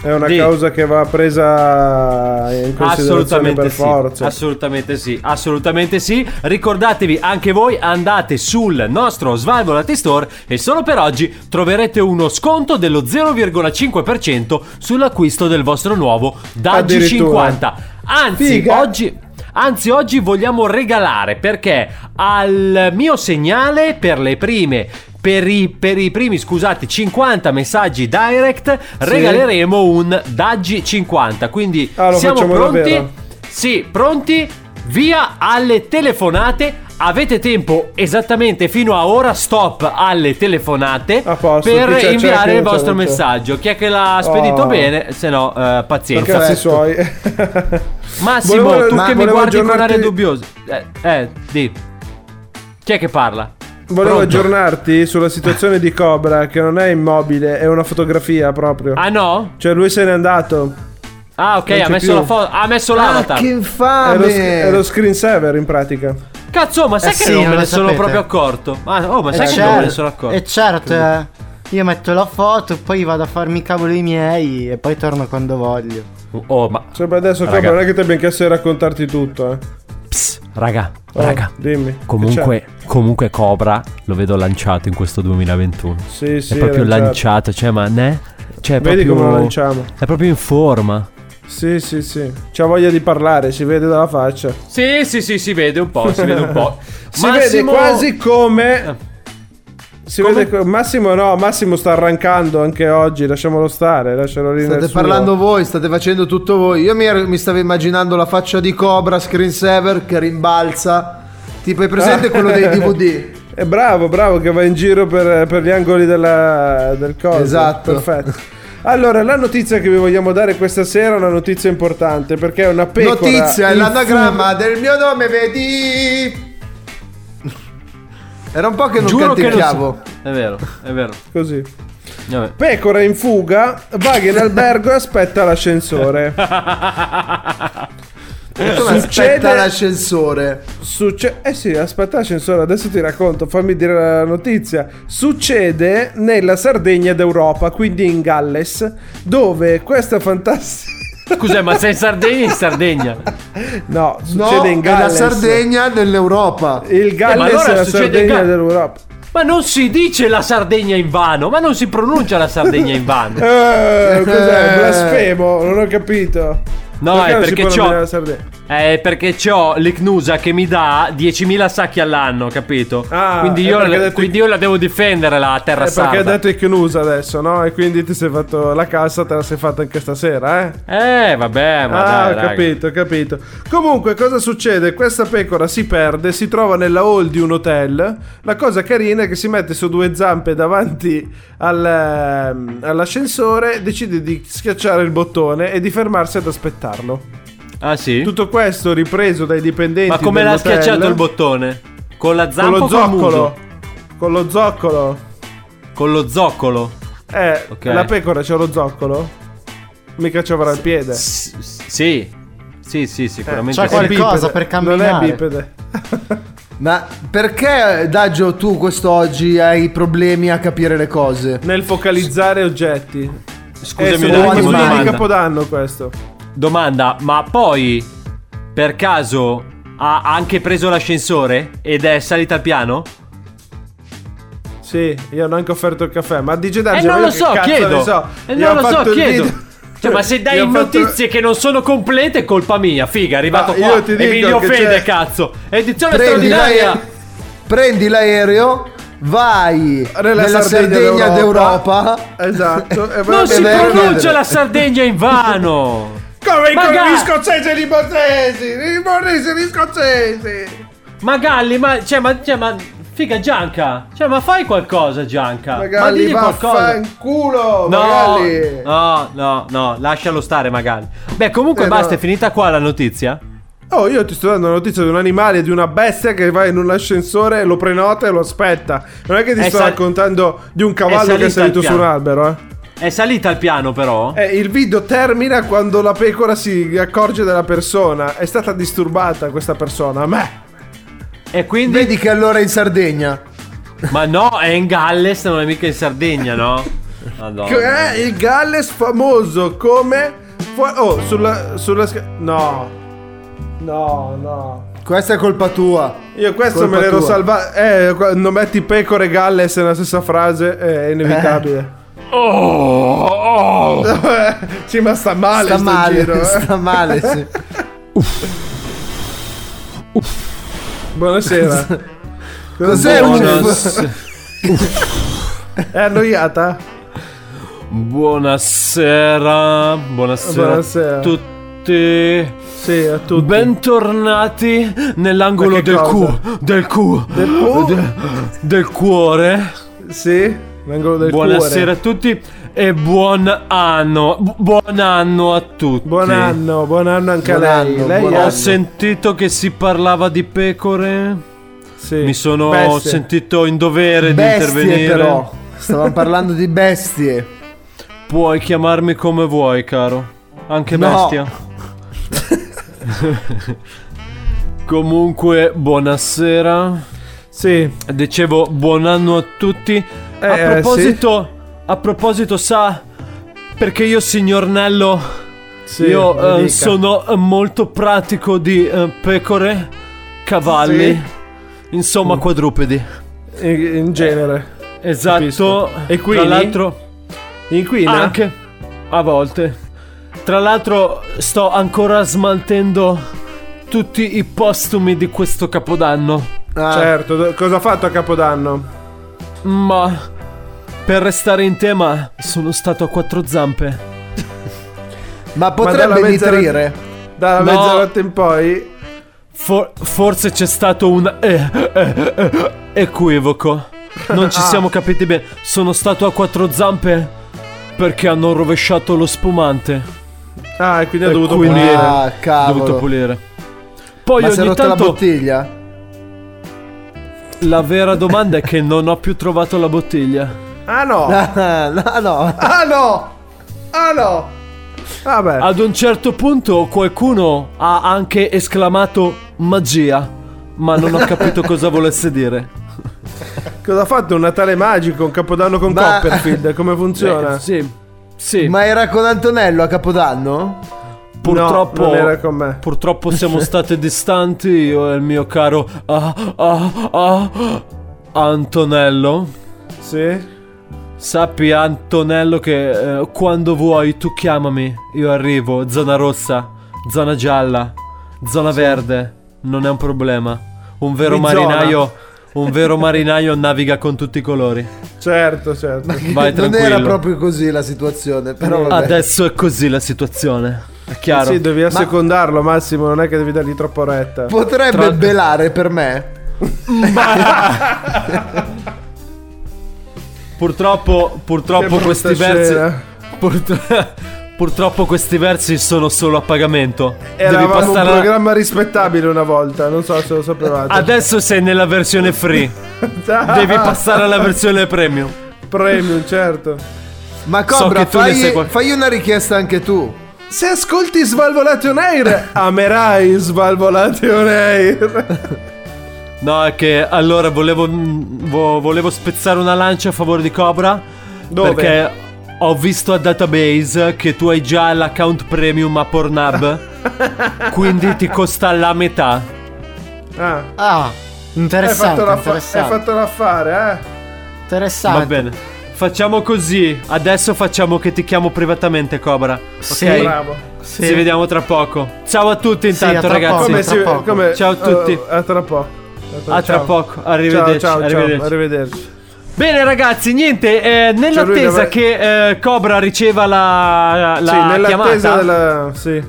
È una Di- causa che va presa in considerazione per sì, forza. assolutamente sì, assolutamente sì. Ricordatevi anche voi, andate sul nostro Svalvolati Store e solo per oggi troverete uno sconto dello 0,5% sull'acquisto del vostro nuovo Daggi Addirittura. 50. Anzi, oggi Anzi, oggi vogliamo regalare perché al mio segnale per le prime. Per i, per i primi, scusate, 50 messaggi direct regaleremo un Daggi 50. Quindi Ah, siamo pronti? davvero? Sì, pronti? Via alle telefonate. Avete tempo esattamente fino a ora stop alle telefonate posto, per c'è, c'è, inviare il c'è, vostro non c'è. messaggio. Chi è che l'ha spedito Oh. bene, se no, eh, pazienza. Cazzi suoi. Massimo, Volevo- tu ma che mi guardi con aggiornarti- aria dubbiosa. Eh, eh, di. Chi è che parla? Volevo Pronto? aggiornarti sulla situazione di Cobra, che non è immobile, è una fotografia proprio. Ah no? Cioè lui se n'è andato. Ah, ok, ha messo la foto. Ha messo Ah, l'avatar. che È lo, infame! è lo screensaver in pratica. Cazzo, ma sai Eh che sì, non me ne sono sapete. proprio accorto? Ma, oh, ma E sai che certo, non me ne sono accorto? E certo, eh, io metto la foto, poi vado a farmi i cavoli miei e poi torno quando voglio. Oh, ma. Sempre adesso Cobra Raga. non è che ti abbiamo chiesto di raccontarti tutto, eh. Psst, raga, Oh, raga. Dimmi. Comunque, comunque Cobra lo vedo lanciato in questo 2021. Sì, sì, è proprio è lanciato. lanciato, cioè, ma ne? Cioè, è Vedi proprio, come lo lanciamo. È proprio in forma. Sì, sì, sì. C'ha voglia di parlare, si vede dalla faccia. Sì, sì, sì, si vede un po', si vede un po'. Si Massimo- vede quasi come. Si Come? vede co- Massimo no, Massimo sta arrancando anche oggi, lasciamolo stare, lascialo lì State suo. parlando voi, state facendo tutto voi. Io mi, mi stavo immaginando la faccia di Cobra screensaver che rimbalza. Tipo, hai presente quello dei DVD? È bravo, bravo che va in giro per, per gli angoli della, del coso. Esatto. Perfetto. Allora, la notizia che vi vogliamo dare questa sera è una notizia importante perché è una pecora. Notizia, è l'anagramma del mio nome, vedi? Era un po' che non Giuro che canticchiavo. so- È vero, è vero. Così. Vabbè. Pecora in fuga, vaga in albergo e aspetta l'ascensore. Come aspetta l'ascensore? Succe- eh sì, aspetta l'ascensore, adesso ti racconto, fammi dire la notizia. Succede nella Sardegna d'Europa, quindi in Galles, dove questa fantastica... Scusa, ma sei in Sardegna in Sardegna? No, No, succede in è la Galles. Sardegna dell'Europa. Il Eh, Galles ma allora è la succede Sardegna Ga- dell'Europa. Ma non si dice la Sardegna in vano, ma non si pronuncia la Sardegna in vano. Eh, cos'è? Eh. Blasfemo, non ho capito. No, Perché è perché c'ho. La? È perché c'ho l'Icnusa che mi dà 10.000 sacchi all'anno, capito? Ah, quindi, io, ha detto- quindi io la devo difendere la terra È perché hai detto Icnusa adesso, no? E quindi ti sei fatto la cassa, te la sei fatta anche stasera, eh? Eh, vabbè, ma ah, dai, raga. capito, ho capito. Comunque, cosa succede? Questa pecora si perde, si trova nella hall di un hotel. La cosa carina è che si mette su due zampe davanti al, ehm, all'ascensore, decide di schiacciare il bottone e di fermarsi ad aspettarlo. Ah, sì? Tutto questo ripreso dai dipendenti. Ma come l'ha schiacciato il bottone? Con la Con zampa lo o col zoccolo. Con lo zoccolo. Con lo zoccolo. Eh, Ok. la pecora c'ha lo zoccolo? Mica ci avrà il piede. S- sì. Sì, sì, sicuramente C'ha sì. È qualcosa per camminare. Non è bipede. Ma perché, Daggio, tu quest'oggi hai problemi a capire le cose? Nel focalizzare oggetti. Scusami eh, un attimo, di. Capodanno questo. Domanda, ma poi per caso ha anche preso l'ascensore ed è salita al piano? Sì, io hanno anche offerto il caffè. Ma dice Eh Darge, non ma lo so, chiedo. so. Eh, non ho lo so, chiedo. video. Cioè, ma se dai ho fatto- notizie che non sono complete è colpa mia, figa, è arrivato Ma qua io ti e mi dico che offende, c'è- cazzo. Edizione Prendi, straordinaria. l'ae- prendi l'aereo, vai Nella nella, Sardegna Sardegna, d'Europa. d'Europa. Esatto. E Non si pronuncia la Sardegna in vano. Come i Magari- gli scozzesi e i limonesi! I limonesi e gli scozzesi! Ma Galli, ma cioè, ma, cioè, ma figa Gianca. Cioè, ma fai qualcosa, Gianca. ma Magalli, digli qualcosa. vaffanculo! No, Magalli! no, no, no, lascialo stare magari. Beh, comunque Eh, basta, no. è finita qua la notizia. Oh, io ti sto dando una notizia di un animale, di una bestia che va in un ascensore, lo prenota e lo aspetta. Non è che ti È sto sal- raccontando di un cavallo che è salito al su un albero, eh. È salita al piano però. Eh, il video termina quando la pecora si accorge della persona. È stata disturbata questa persona. A me. E quindi Vedi che allora è in Sardegna. Ma no, è in Galles, non è mica in Sardegna, no? Madonna. Che è il Galles famoso come. Oh, sulla. sulla no. No, no. Questa è colpa tua. Io questo Colpa me l'ero salvato. Eh, quando metti pecore e Galles nella stessa frase è inevitabile. Oh, oh. sì, ma sta male. Sta male, giro, eh. sta male, sì. Buonasera. Cos'è Buonas- È annoiata? Buonasera. Buonasera. Buonasera. a tutti. Sì, a tutti. Bentornati nell'angolo del cu, del cu, Del cu? de- del cuore. Sì, l'angolo del Buonasera cuore. a tutti e buon anno. Bu- buon anno a tutti. Buon anno, buon anno anche Buon a lei. anno, lei Ho sentito che si parlava di pecore. sì. Mi sono Bestie. sentito in dovere di Bestie intervenire. però. Stavamo parlando di bestie. Puoi chiamarmi come vuoi, caro. Anche No. bestia. Comunque, buonasera. Sì. Dicevo buon anno a tutti. Eh, a eh, proposito, a proposito, sa, perché io, signor Nello, Sì, io eh, sono eh, molto pratico di eh, pecore, cavalli, insomma, quadrupedi. In, in genere. Esatto. Capisco. E quindi? Tra l'altro, Inquina? anche a volte. Tra l'altro, sto ancora smaltendo tutti i postumi di questo capodanno. Ah, Certo, cosa ha fatto a Capodanno? Ma per restare in tema, sono stato a quattro zampe. Ma Ma potrebbe mezzanotte- nitrire. Dalla No. mezzanotte in poi. For- forse c'è stato un eh, eh, eh, equivoco. Non ci Ah. siamo capiti bene. Sono stato a quattro zampe perché hanno rovesciato lo spumante. Ah, e quindi ha dovuto quindi- pulire. Ah, Ho cavolo. dovuto pulire. Poi Ma si è ogni rotta la tanto bottiglia? La vera domanda è che non ho più trovato la bottiglia. Ah no! Ah, no, no. Ah no! Ah no! Vabbè. Ad un certo punto qualcuno ha anche esclamato magia, ma non ho capito cosa volesse dire. Cosa ha fatto? Un Natale magico, un Capodanno con Ma- Copperfield? Come funziona? Eh, sì, sì. Ma era con Antonello a Capodanno? Purtroppo, No, non era con me. purtroppo siamo stati distanti io e il mio caro ah, ah, ah, Antonello. Sì? Sappi Antonello che eh, quando vuoi tu chiamami, io arrivo, zona rossa, zona gialla, zona verde, non è un problema. Un vero Di marinaio, un vero marinaio naviga con tutti i colori. Certo, certo. Vai non tranquillo. era proprio così la situazione, però vabbè. Adesso è così la situazione. È chiaro. Sì, devi assecondarlo, Massimo. Non è che devi dargli troppo retta. Potrebbe Tra- belare per me. Purtroppo, purtroppo Che questi brutta versi. scena. purt- purtroppo questi versi sono solo a pagamento. Devi Eravamo un programma rispettabile una volta. Non so se lo sapevate. Adesso sei nella versione free. Devi passare alla versione premium. Premium, certo. Ma So Cobra, ne fai, qual- fai una richiesta anche tu. Se ascolti Svalvolation Air, amerai Svalvolation Air. No, è che allora volevo, vo- volevo spezzare una lancia a favore di Cobra. Dove? Perché ho visto a database che tu hai già l'account premium a Pornhub. quindi ti costa la metà. Ah, Ah, hai interessante, fatto, l'affa- hai fatto l'affare, eh? Interessante. Va bene. Facciamo così. Adesso facciamo che ti chiamo privatamente, Cobra. Sì. Ok? Bravo. Sì. Ci vediamo tra poco. Ciao a tutti Sì, intanto, a tra ragazzi. poco. Come tra si, poco. come- Ciao a tutti. eh, a tra poco. A tra ciao. poco. Arrivederci. Ciao, ciao, arrivederci. ciao. Arrivederci. Bene ragazzi, niente, eh, nell'attesa deve- che eh, Cobra riceva la, la sì, nell'attesa chiamata, della. Sì.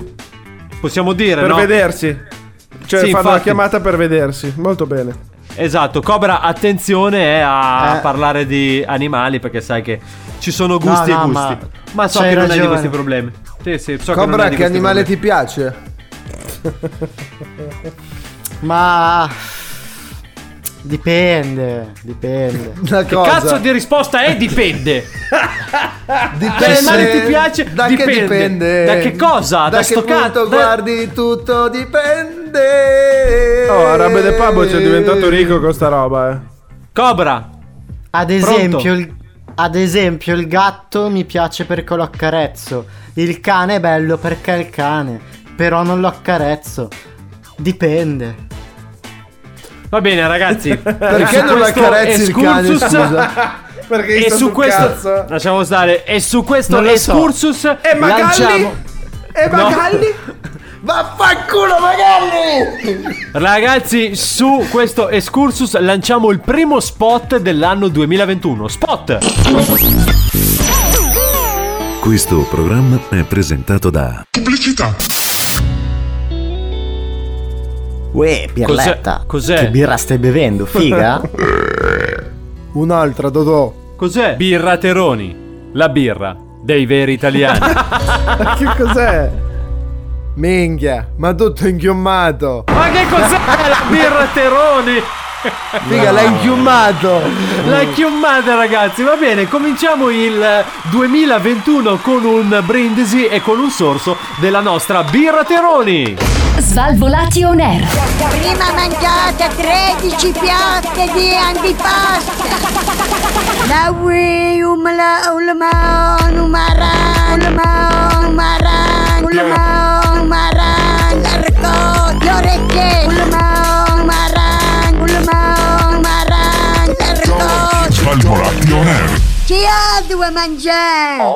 possiamo dire, Per no? vedersi. Cioè, Sì, fanno la infatti. chiamata per vedersi. Molto bene. Esatto, Cobra, attenzione eh, a Eh. parlare di animali perché sai che ci sono gusti No, e gusti. ma Ma, so c'hai che non hai di ragione. questi problemi. Sì, sì, so non Cobra, hai di che questi animale problemi. ti piace? Ma dipende, dipende. Una Che cosa. cazzo di risposta è dipende. Dipende. Che animale ti piace? Da Dipende. che dipende? Da che cosa? Da, Da che sto punto cazzo? Da- guardi tutto dipende. Oh, Arabe de Pablo ci è diventato ricco con sta roba, eh. Cobra. Ad esempio, il, ad esempio, il gatto mi piace perché lo accarezzo. Il cane è bello perché è il cane. Però non lo accarezzo. Dipende. Va bene, ragazzi. Perché non questo accarezzi il cane, scusa? Perché E su questo cazzo. lasciamo stare. E su questo lo so. E Magalli? lanciamo. E No. Magalli? Vaffanculo, Magalli! Ragazzi, su questo excursus lanciamo il primo spot dell'anno 2021. Spot! Questo programma è presentato da Pubblicità. Uè, Pirletta. Cos'è? Cos'è? Che birra stai bevendo? Figa? Un'altra, Dodò. Cos'è? Birra Teroni. La birra dei veri italiani. che cos'è? Minchia, ma tutto inchiommato. Ma che cos'è la birra Teroni? Figa, l'hai inchiumato. La chiummata ragazzi, va bene, cominciamo il 2021 con un brindisi e con un sorso della nostra birra Teroni. Svalvolati on air. Prima mangiate 13 piatte di antipasto. La ui umla ulma numara ulma numara ulma numara l'arco le orecchie ulma numara ulma numara l'arco Svalvolati on air. Chi ha due mangiare?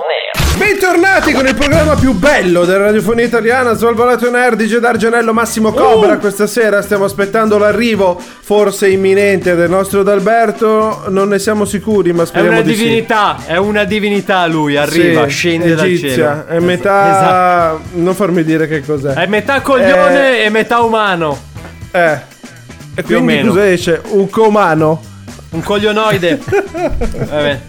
Bentornati con il programma più bello della radiofonia italiana, Svalvolato on Air di Gedargenello Massimo Cobra. Questa sera stiamo aspettando l'arrivo, forse imminente, del nostro D'Alberto. Non ne siamo sicuri, ma È speriamo una di sì. divinità, è una divinità lui, arriva, Sì, scende dal egizia. cielo. È metà. Esatto. Non farmi dire che cos'è. È metà coglione e metà umano. Eh. E Più o quindi meno. cosa esce? Un comano. Un coglionoide. Vabbè.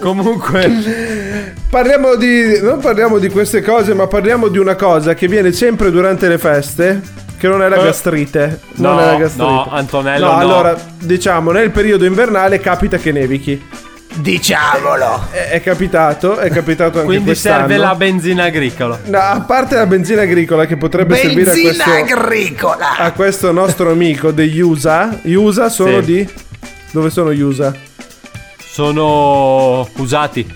Comunque. Parliamo di. Non parliamo di queste cose, ma parliamo di una cosa che viene sempre durante le feste. Che non è la Eh. gastrite. Non No, è la gastrite. no, Antonello, No, no. allora, diciamo, nel periodo invernale capita che nevichi. Diciamolo. È, è capitato, è capitato anche Quindi quest'anno. serve la benzina agricola. No, a parte la benzina agricola che potrebbe servire a questo, agricola. a questo nostro amico degli USA. Gli USA sono Sì. di. Dove sono gli USA? Sono usati.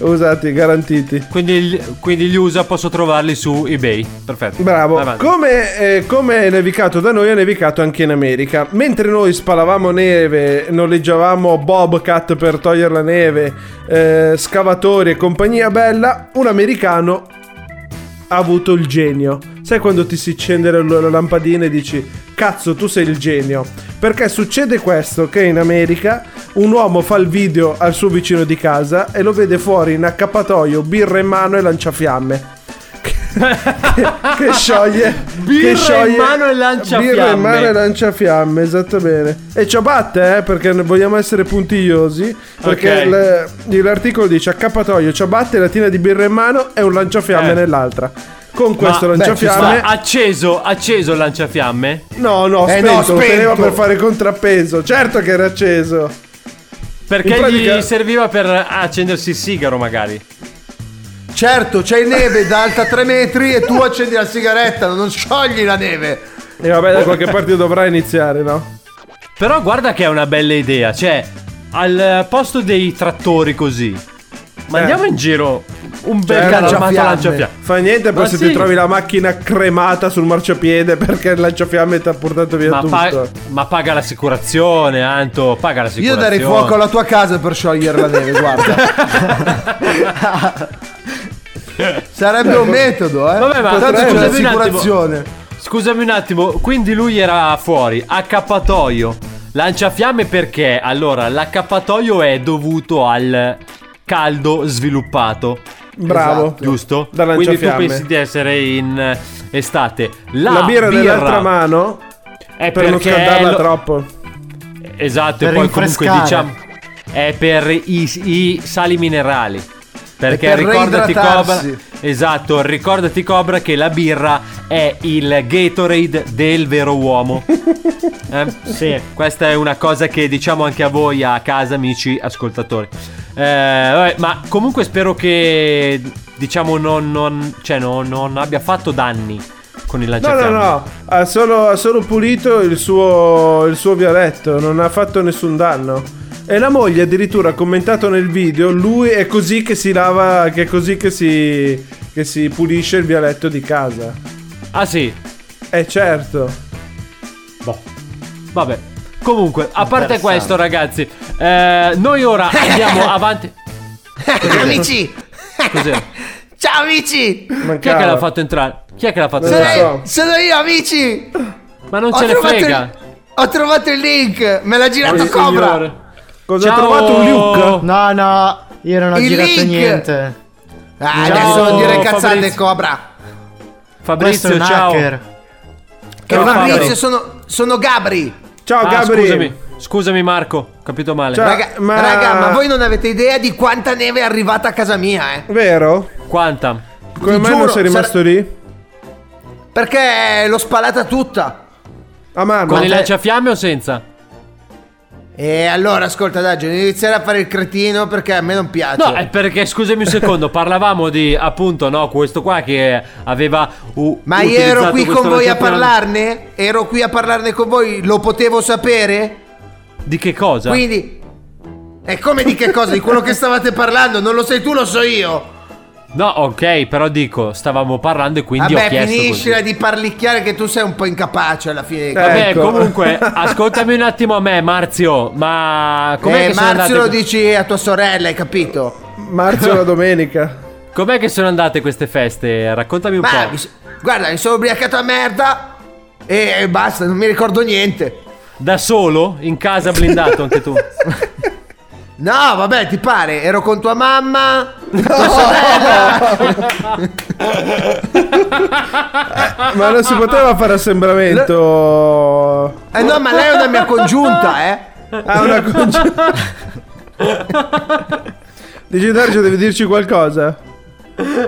Usati, garantiti. Quindi, quindi gli USA posso trovarli su eBay. Perfetto. Bravo. Come, eh, come è nevicato da noi, è nevicato anche in America. Mentre noi spalavamo neve, noleggiavamo Bobcat per togliere la neve, eh, scavatori e compagnia bella, un americano ha avuto il genio. Sai quando ti si accende la, la lampadina e dici cazzo tu sei il genio? Perché succede questo che in America un uomo fa il video al suo vicino di casa e lo vede fuori in accappatoio, birra in mano e lanciafiamme. che, che scioglie Birra che scioglie, in mano e lanciafiamme. birra in mano e lanciafiamme esatto bene e ciabatte eh perché vogliamo essere puntigliosi perché Ok. l- l'articolo dice accappatoio ciabatte latina di birra in mano e un lanciafiamme Eh. nell'altra con questo Ma- lanciafiamme Ma acceso, acceso il lanciafiamme? no no Eh spento, no, lo spento. teneva per fare contrappeso certo che era acceso Perché pratica- gli serviva per accendersi il sigaro, magari. Certo, c'è neve da alta 3 metri e tu accendi la sigaretta, non sciogli la neve. e vabbè da qualche parte dovrà iniziare no? Però guarda che è una bella idea. Cioè, al posto dei trattori così, mandiamo in giro un bel Certo. Lanciafiamme. lanciafiamme. Fa niente poi Ma se sì. ti trovi la macchina cremata sul marciapiede perché il lanciafiamme ti ha portato via Ma, tutto. pa- ma paga l'assicurazione, Anto. Paga Io l'assicurazione. darei fuoco alla tua casa per sciogliere la neve, guarda. Sarebbe un metodo, eh. Vabbè, ma Tanto c'è scusami un l'assicurazione. Scusami un attimo, quindi lui era fuori, accappatoio, lanciafiamme perché? Allora, l'accappatoio è dovuto al caldo sviluppato. Bravo. Esatto. Giusto? Da Quindi tu pensi di essere in eh, estate. La, La birra nell'altra mano è per non scaldarla lo- troppo. Esatto, Per e poi comunque rinfrescare. diciamo è per i, i sali minerali. Perché per ricordati. Cobra, esatto, ricordati Cobra che la birra è il Gatorade del vero uomo. Eh, Sì. Questa è una cosa che diciamo anche a voi a casa, amici ascoltatori. Eh, vabbè, ma comunque spero che diciamo non, non- cioè, non- non abbia fatto danni con il No, no, lanciafiamme. no, ha solo, ha solo pulito il suo, il suo vialetto, non ha fatto nessun danno. E la moglie addirittura ha commentato nel video, lui è così che si lava, che è così che si, che si pulisce il vialetto di casa. Ah sì, Eh certo. Boh. Vabbè. Comunque, a parte questo, ragazzi, eh, noi ora andiamo avanti. Amici, Cos'è? ciao amici. Chi è Mancava. che l'ha fatto entrare? Chi è che l'ha fatto Non lo entrare? so. Sono io, amici. Ma non Ho ce ne frega. il- Ho trovato il link, me l'ha girato Eh, Cobra. signore. Cosa Ciao. ha trovato un Luke? No, no, io non ho Il girato link. niente. Ah, Ciao, adesso non dire cazzate, Fabrizio. Cobra. Fabrizio, ciao. hacker. Che Ciao, Fabrizio Fabri. sono, sono Gabri. Ciao Ah, Gabri. scusami, scusami Marco, ho capito male. Ciao. Raga, ma- raga, ma voi non avete idea di quanta neve è arrivata a casa mia, eh? Vero? Quanta? Come Ti mai non giuro, sei rimasto sarà- lì? Perché l'ho spalata tutta. A mano. Con i lanciafiamme o senza? E allora, ascolta, dai, non iniziare a fare il cretino perché a me non piace. No, è perché scusami un secondo, parlavamo di appunto, no, questo qua che aveva u- Ma io ero qui con voi a parlarne? Ero qui a parlarne con voi, lo potevo sapere? Di che cosa? Quindi. E come di che cosa? Di quello che stavate parlando? Non lo sai tu, lo so io. No, ok, però dico, stavamo parlando e quindi ho Vabbè, chiesto finiscila così. di parlicchiare che tu sei un po' incapace alla fine. Vabbè, Ecco. comunque, ascoltami un attimo a me, Marzio, ma com'è eh, che sono Marzio andate lo dici a tua sorella, hai capito? Marzio la domenica. Com'è che sono andate queste feste? Raccontami un Ma po'. mi guarda, mi sono ubriacato a merda e, e basta, non mi ricordo niente. Da solo? In casa blindato anche tu? No, vabbè, ti pare? Ero con tua mamma, Ma non si poteva fare assembramento. Eh no, ma lei è una mia congiunta, eh. Ah, una congiunta. Dici Dargio devi dirci qualcosa?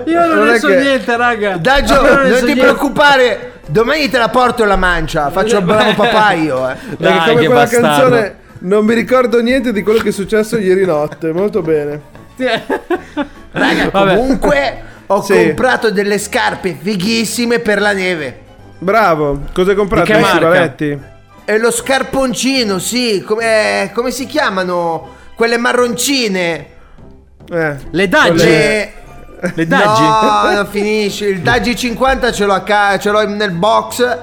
Io non, Non ne so che- niente, raga. Daggio, Io non, ne so ti niente. preoccupare, domani te la porto e la mancia. Faccio il bravo papà io, eh. Perché Dai, come che quella bastardo. canzone non mi ricordo niente di quello che è successo ieri notte. Molto bene. Raga, Vabbè. comunque ho Sì. comprato delle scarpe fighissime per la neve. Bravo. Cosa hai comprato? Di che marca? Valetti? E lo scarponcino, sì, come, come si chiamano? Quelle marroncine. Eh. Le Daggi? Le... Le Daggi? No, non finisce. Il Daggi 50 ce l'ho, a ca- ce l'ho nel box.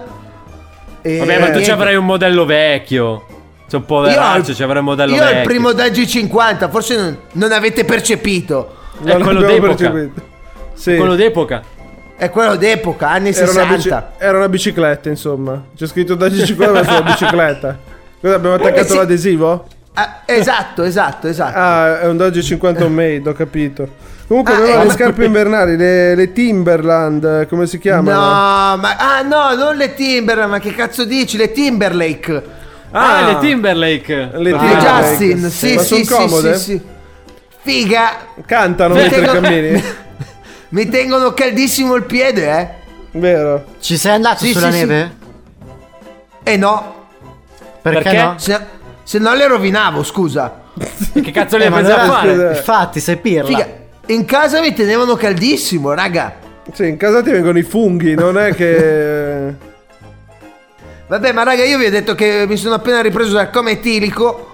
E Vabbè, ma tu ci avrai un modello vecchio. C'è un po' Io ho veraccio, il- ci un modello Io ho vecchio. il primo Daggi 50, forse non, non avete percepito. È quello d'epoca. percepito. Sì. Quello d'epoca. È quello d'epoca, anni Era una, 60. bici- era una bicicletta, insomma. C'è scritto da 50 ma sulla bicicletta. Cosa abbiamo attaccato Eh sì. l'adesivo? Ah, esatto, esatto, esatto. Ah, è un Dodge 50 Made, ho capito. Comunque Ah, aveva eh, le ma- scarpe invernali, le, le Timberland, eh, come si chiamano? No, ma ah no, non le Timber, ma che cazzo dici? Le Timberlake. Ah, Ah. le Timberlake. Le Ah, Timberlake. Justin, sì, Ma sì, son sì, comode? sì, sì. Figa. Cantano Mi mentre tengo- cammini? Mi tengono caldissimo il piede, eh. Vero. Ci sei andato Sì, sulla sì, sì. neve? Eh no, Perché, Perché? no? se, se no le rovinavo, scusa. Che cazzo li Eh, presi a fare? scusa. Infatti, sei pirla. Figa, in casa mi tenevano caldissimo, raga. Sì, in casa ti vengono i funghi, non è che... Vabbè, ma raga, io vi ho detto che mi sono appena ripreso dal coma etilico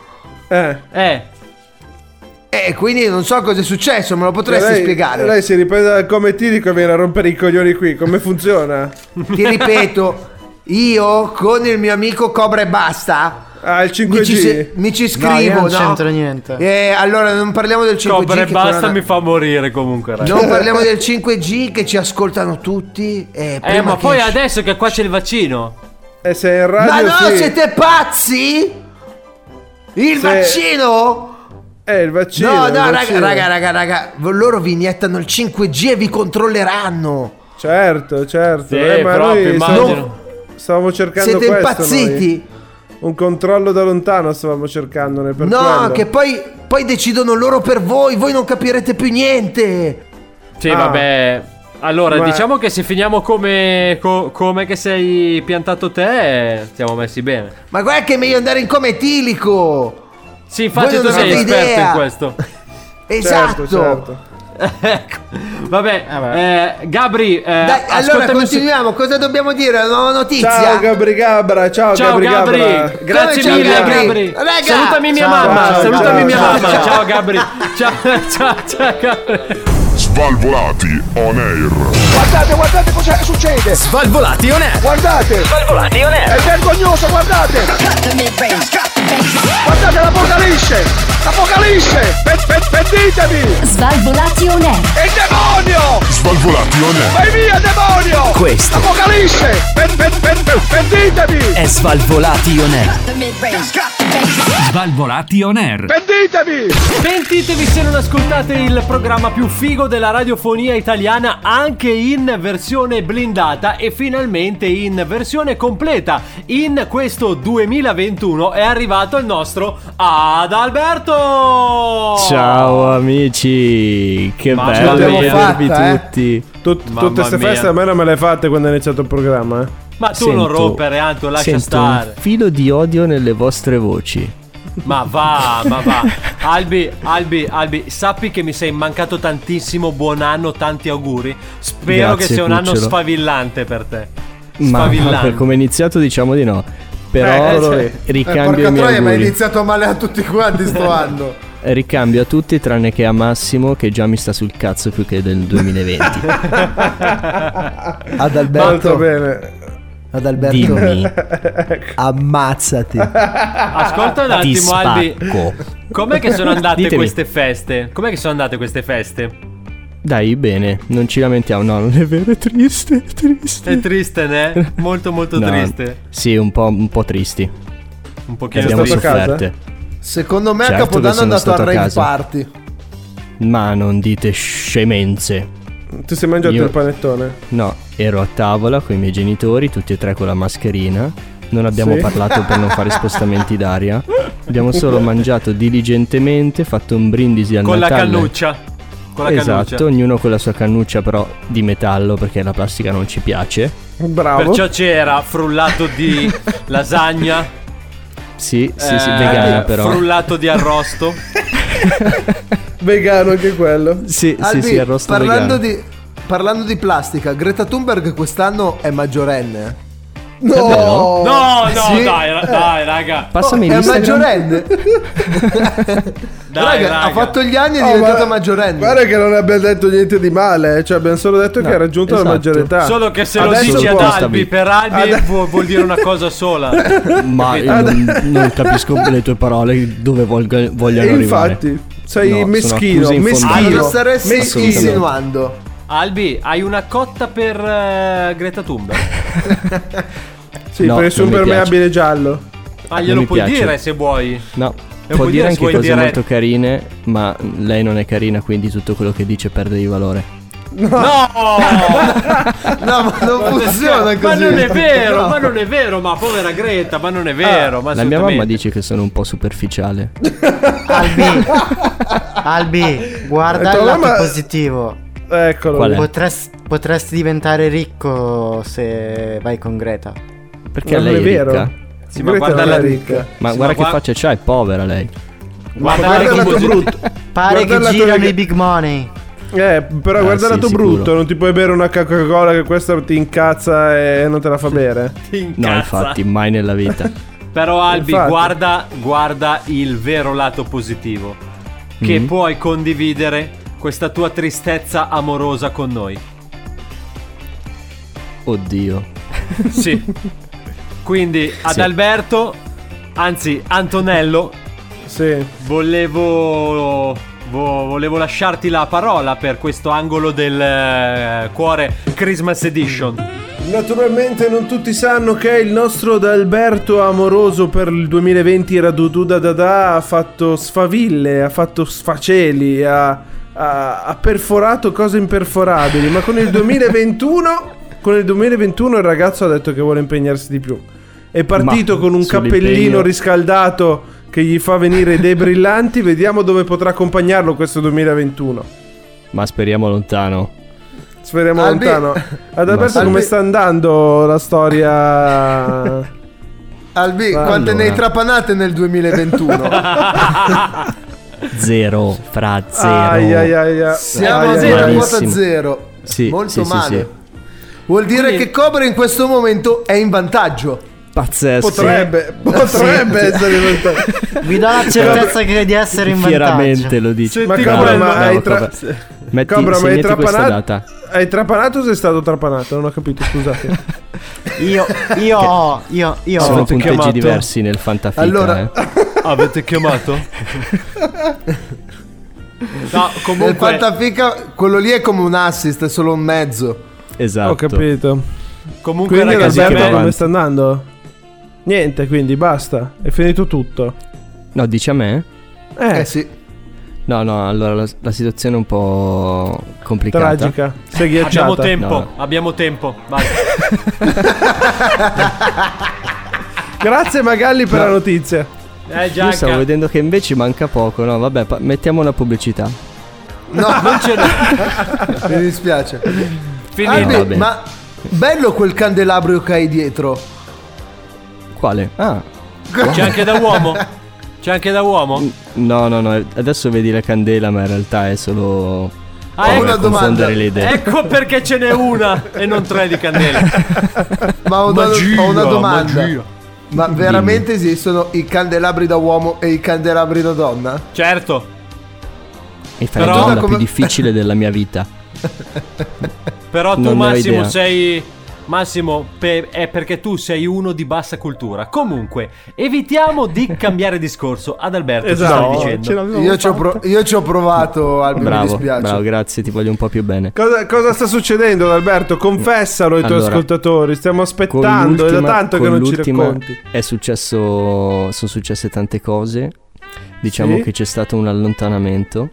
Eh. Eh, e quindi non so cosa è successo, me lo potresti lei, spiegare. Lei si riprende dal come tirico e viene a rompere i coglioni qui. Come funziona? Ti ripeto, io con il mio amico Cobra e Basta Ah, il 5G. mi ci, se- mi ci No, io scrivo, non no? c'entro niente. Eh, allora non parliamo del 5G. Cobra e basta quella- mi fa morire comunque, raga. Non parliamo del 5G che ci ascoltano tutti. Eh, Eh, ma che poi esce- adesso che qua c'è il vaccino. E se è in Ma radio no, sì. siete pazzi? Il Se- vaccino? Eh, il vaccino. no, no, raga, vaccino. raga, raga, raga, loro vi iniettano il 5G e vi controlleranno. Certo, certo. Sì, eh, ma proprio, noi immagino. stavamo, stavamo cercando Siete questo. impazziti? noi. Un controllo da lontano stavamo cercandone per No, quello. che poi, poi decidono loro per voi, voi non capirete più niente. Sì, Ah. vabbè. Allora, Ma- diciamo che se finiamo come, co- come che sei piantato te, siamo messi bene. Ma guarda che è meglio andare in coma etilico. Sì, infatti Voi tu sei esperto idea. in questo. Esatto. Certo, certo. ecco. Vabbè, eh, Gabri, eh, Dai, allora continuiamo. Cosa dobbiamo dire? Una nuova notizia? Ciao Gabri Gabra, ciao, Ciao Gabri Gabri, Gabra. grazie Come mille ciao, Gabri? Gabri. Raga, salutami mia ciao, mamma, ciao, salutami ciao, mia ciao, mamma. ciao. Ciao Gabri. Ciao, ciao, ciao Gabri. Svalvolati on air. Guardate, guardate cosa succede! Svalvolati on air. Guardate! Svalvolati on air. È vergognoso, guardate! Guardate l'apocalisse! L'apocalisse! Pe- pe- Pentitevi! Svalvolati on air. È il demonio! Svalvolati on air. Vai via, demonio! Questo Apocalisse! Pe- pe- pe- pe- è Svalvolati on air. Svalvolati on air. Pentitevi! Pentitevi se non ascoltate il programma più figo della radiofonia italiana anche in versione blindata e finalmente in versione completa. In questo 2021 è arrivato il nostro Adalberto! Ciao amici, che Mamma bello vedervi Fatta, eh? tutti. Tut- Mamma tutte queste feste a me non me le hai fatte quando è iniziato il programma, eh. Ma tu non rompere, Anto, lascia sento stare. un filo di odio nelle vostre voci. Ma va, ma va. Albi, Albi, Albi, sappi che mi sei mancato tantissimo. Buon anno, tanti auguri. Spero Grazie, che sia un anno cucciolo. sfavillante per te. Ma Sfavillante. per come è iniziato diciamo di no. Però Eh, cioè, ricambio porca i miei troia, ma è iniziato male a tutti quanti sto anno. Ricambio a tutti tranne che a Massimo che già mi sta sul cazzo più che del 2020. Adalberto. Molto bene. Adalberto. Dimmi. Ammazzati. Ascolta un Ti attimo, Albi. Com'è che sono andate Ditemi. queste feste? Com'è che sono andate queste feste? Dai, bene, non ci lamentiamo. No, non è vero, è triste, è triste. È triste, ne? Molto, molto No, triste. Sì, un po', un po' tristi. Un pochino abbiamo sofferte. Secondo me Certo a Capodanno è sono andato a rave casa. party. Ma non dite scemenze. Tu sei mangiato Io- il panettone? No, ero a tavola con i miei genitori, tutti e tre con la mascherina. Non abbiamo Sì. parlato per non fare spostamenti d'aria. Abbiamo solo mangiato diligentemente, fatto un brindisi al Con la Natale. cannuccia. Con la esatto, cannuccia. ognuno con la sua cannuccia però di metallo perché la plastica non ci piace. Bravo. Perciò c'era frullato di lasagna. Sì, sì, sì, eh, vegana però. Frullato di arrosto. Vegano anche quello. Sì, Albi, sì, sì, arrosto parlando vegano. di, parlando di plastica, Greta Thunberg quest'anno è maggiorenne. eh? No? No, no, Sì. dai, ra- dai, raga. Passami è l'Instagram. maggiorenne. Dai, raga, raga. ha fatto gli anni e è Oh, diventata ma- maggiorenne. Guarda che non abbiamo detto niente di male, cioè abbiamo solo detto che ha raggiunto la esatto. maggiore età. Solo che se lo Adesso dici ad Albi per Albi Ade- vuol, vuol dire una cosa sola. Ma io non, non capisco le tue parole dove vogliano E arrivare. infatti, sei No, meschino, meschino. Ah, lo staresti Assolutamente. insinuando. Albi, hai una cotta per eh, Greta Thunberg? Sì, No, per il impermeabile giallo. Ah, Non glielo puoi piace. dire se vuoi. No, puoi può dire dire anche cose dire- molto carine, ma lei non è carina, quindi tutto quello che dice perde di valore. No! No, ma non funziona così. Ma non è vero, ma non è vero, ma povera Greta, ma non è vero. ma La mia mamma dice che sono un po' superficiale. Albi, Albi, guarda Eh, il lato mamma- positivo. Eccolo. Potresti, potresti diventare ricco se vai con Greta. Perché Non lei è è vero. ricca. Sì, ma Greta guarda la ricca. Ma Sì, guarda ma che guarda- faccia c'ha, è povera lei. Guarda, Guarda la il lato brutto. Pare Guarda che girano i big money. Eh, però Ah, guarda il sì, lato sicuro. brutto, non ti puoi bere una Coca-Cola che questa ti incazza e non te la fa bere. Ti No, incazza. infatti, mai nella vita. Però Albi, Infatti. guarda, guarda il vero lato positivo. Che Mhm. puoi condividere questa tua tristezza amorosa con noi. Oddio. Sì. Quindi ad Sì. Alberto, anzi Antonello, Sì. volevo, vo- volevo lasciarti la parola per questo angolo del eh, cuore Christmas Edition. Naturalmente non tutti sanno che il nostro D'Alberto amoroso per il 2020 era Dudu da da da, ha fatto sfaville, ha fatto sfaceli, ha, ha- ha perforato cose imperforabili, ma con il 2021, con il 2021 il ragazzo ha detto che vuole impegnarsi di più. È partito Ma con un cappellino riscaldato che gli fa venire idee brillanti, vediamo dove potrà accompagnarlo questo 2021. Ma speriamo lontano. Speriamo Albi- lontano. Ad Alberto Albi- come sta andando la storia? Albi, Allora. quante ne hai trapanate nel 2021? Zero, fra zero. Ai, ai, ai, ai. Siamo Ai, a zero ai. quota zero. Sì, Molto sì, sì, male. sì. Vuol dire Quindi- che Cobra in questo momento è in vantaggio. Pazzesco. Potrebbe, potrebbe essere diventato. Vi do la certezza che di essere in Fieramente vantaggio. lo dici. Ma Senti ma hai, No, tra- Cobra. Metti, Cobra, ma hai trapanato? data. Hai trapanato o sei stato trapanato? Non ho capito, scusate. Io, io, ho- io, io. Sono punteggi chiamato? diversi nel fantafica. Allora- eh. Avete chiamato? No, Nel comunque fantafica quello lì è come un assist, è solo un mezzo. Esatto. Ho capito. Comunque Quindi ragazzi, come sta andando? Niente, quindi basta. È finito tutto. No, dici a me? Eh, Eh sì. No, no, allora la, la situazione è un po' complicata. tragica. Sei ghiacciata. Abbiamo tempo, No. abbiamo tempo. Vai. Grazie Magalli per la notizia. Eh, Io stavo Gianca. vedendo che invece manca poco. No, vabbè, pa- mettiamo una pubblicità. No, non ce n'è. Mi dispiace. Finito. Albi, ma bello quel candelabro che hai dietro. Quale? Ah. C'è anche da uomo? C'è anche da uomo? No, no, no, adesso vedi la candela, ma in realtà è solo. Ah, ecco- confondere le idee. Ecco perché ce n'è una e non tre di candele. Ma ho una, Magia, ho una domanda. magia. Ma veramente esistono i candelabri da uomo e i candelabri da donna? Certo. Mi fai Però- la domanda Come- più difficile della mia vita. Però tu Massimo sei... Massimo, pe- è perché tu sei uno di bassa cultura. Comunque, evitiamo di cambiare discorso. Ad Alberto, Esatto, ci stavi dicendo. Io ci ho, pro- io ci ho provato, Albi, mi Bravo, dispiace. bravo, grazie, ti voglio un po' più bene. Cosa, cosa sta succedendo, Alberto? Confessalo ai tuoi Allora, ascoltatori. Stiamo aspettando. È da tanto che non ci racconti. È successo. Sono successe tante cose. Diciamo Sì? che c'è stato un allontanamento.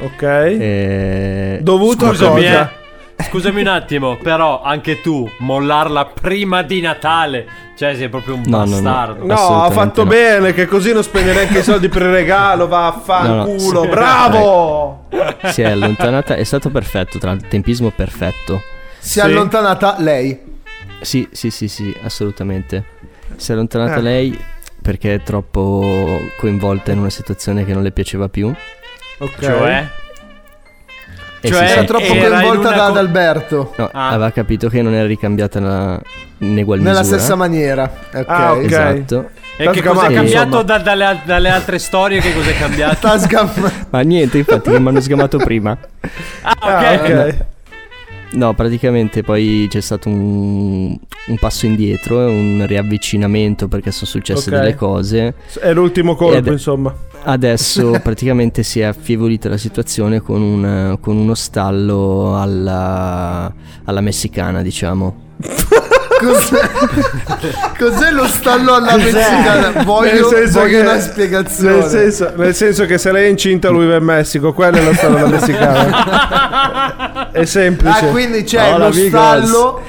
Ok. Eh, Dovuto Scusami, a cosa? eh. Scusami un attimo, però anche tu mollarla prima di Natale. Cioè, sei proprio un No, no, no. bastardo. No, ha fatto no. bene, che così non spende neanche i soldi per il regalo. Va a fanculo. No, no. Bravo! si è allontanata. È stato perfetto, tra l'altro, tempismo perfetto. Si è allontanata lei. Sì, sì, sì, sì, assolutamente. Si è allontanata Eh. lei perché è troppo coinvolta in una situazione che non le piaceva più. Ok. Cioè? Cioè, si Era troppo era in coinvolta da co- Adalberto. no, Ah. aveva capito che non era ricambiata la- in egual Nella misura. stessa maniera. Ok. Ah, ok. Esatto. E che Tasca cosa è cambiato da- dalle, dalle altre storie? Che cosa è cambiato? Tasca- Ma niente, infatti, che mi hanno sgamato prima. Ah, ok. Ah, ok. No, praticamente poi c'è stato un, un passo indietro, e un riavvicinamento perché sono successe Ok. delle cose. È l'ultimo colpo, E ad- insomma. Adesso praticamente si è affievolita la situazione con, un- con uno stallo alla, alla messicana, diciamo. Cos'è? Cos'è lo stallo alla messicana? Voglio, Nel senso voglio che- una spiegazione. Nel senso, nel senso che se lei è incinta lui va in Messico, quello è lo stallo da messicana. È semplice. Ah, quindi c'è Hola, lo amigos. stallo.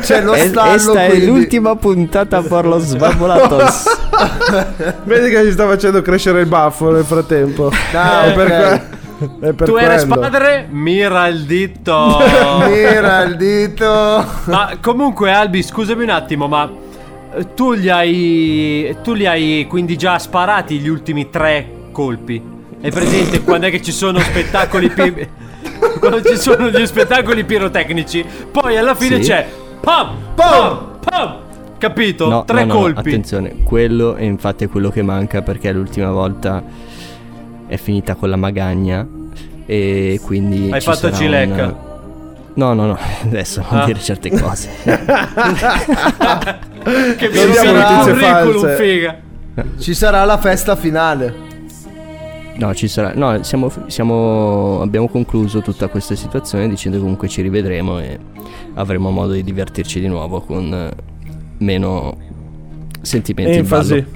C'è lo Es- stallo. Esta è l'ultima puntata per lo svalvolatos. Vedi che gli sta facendo crescere il baffo nel frattempo. Ah, è per, que- è per Tu eres quello. padre? Mira il dito. Mira il dito. ma comunque, Albi, scusami un attimo, ma eh, tu gli hai. Tu li hai quindi già sparati gli ultimi tre colpi? È presente quando è che ci sono spettacoli pi- Quando ci sono gli spettacoli pirotecnici, poi alla fine Sì. c'è pam pam pam. Capito? No, tre no, no, colpi. attenzione, quello è infatti è quello che manca perché l'ultima volta è finita con la magagna e quindi Hai ci fatto sarà cilecca? un- No, no, no, adesso non Ah. dire certe cose. che Non mi sarà notizie un curriculum, false. figa. Ci sarà la festa finale. No, ci sarà. No, siamo, siamo- abbiamo concluso tutta questa situazione dicendo che comunque ci rivedremo e avremo modo di divertirci di nuovo con meno sentimenti in Enfasi. ballo.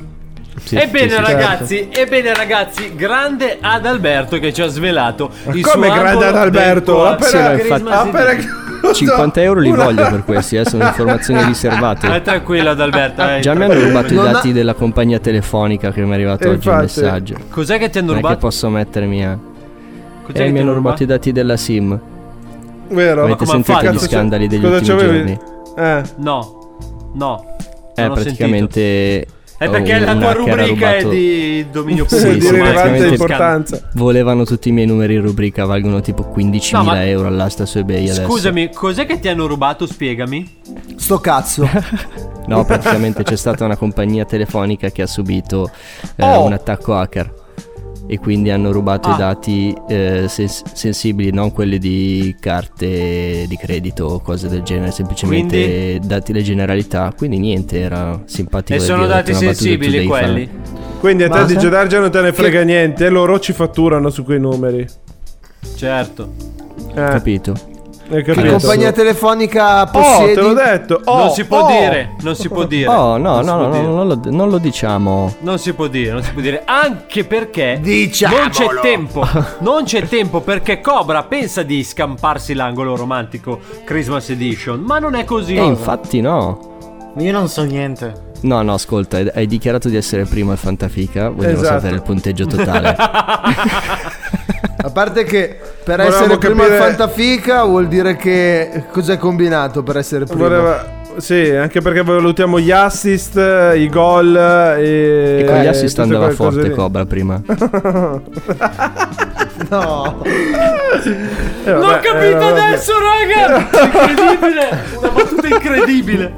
Sì, ebbene sì, ragazzi, ebbene ragazzi, grande Adalberto che ci ha svelato il come suo grande Adalberto? del cuore. Appena- Sì, no, infatti- appena chiuso 50 euro li una- voglio per questi, eh, sono informazioni Eh, riservate. tranquillo Adalberto. eh, Già mi hanno rubato i Non ha- dati della compagnia telefonica che mi è arrivato Eh, oggi il messaggio. Cos'è che ti hanno Non è che rubato? posso mettermi a... Cos'è Eh, che ti mi hanno rubato i dati della SIM. Vero? Avete sentito gli scandali degli Cosa ultimi giorni? Eh. No, no. Eh, praticamente... È perché la un tua rubrica è di dominio Sì, pubblico. di ormai, rilevante importanza. Volevano tutti i miei numeri in rubrica, valgono tipo 15.000 No, ma- euro all'asta su eBay adesso. Scusami, cos'è che ti hanno rubato? Spiegami. Sto cazzo. No, praticamente c'è stata una compagnia telefonica che ha subito eh, Oh. un attacco hacker. E quindi hanno rubato Ah. i dati eh, sens- sensibili, non quelli di carte di credito o cose del genere, semplicemente Quindi? dati le generalità. Quindi niente, era simpatico. E sono dati sensibili fan. quelli. Quindi a te Ma- di Gedargia non te ne frega niente, e loro ci fatturano su quei numeri. Certo. Eh, Capito? Che compagnia telefonica Oh, possiedi? te l'ho detto. Oh, non si può oh. dire, non si può dire. Oh, no, Non no, no, no, non lo, non lo diciamo. Non si può dire, non si può dire. Anche perché Diciamolo. non c'è tempo. Non c'è tempo perché Cobra pensa di scamparsi l'angolo romantico Christmas Edition. Ma non è così. E infatti no. Io non so niente. No, no, ascolta, hai- hai dichiarato di essere primo al Fantafica. Vogliamo Esatto. sapere il punteggio totale. A parte che per Volevamo essere primo al capire- Fantafica vuol dire che cos'è combinato per essere primo? Voleva- Sì, anche perché valutiamo gli assist, i gol e. e con gli eh, assist tutte andava forte. Cobra prima. No. Eh, L'ho vabbè, capito proprio- adesso, raga! Incredibile! Una battuta incredibile!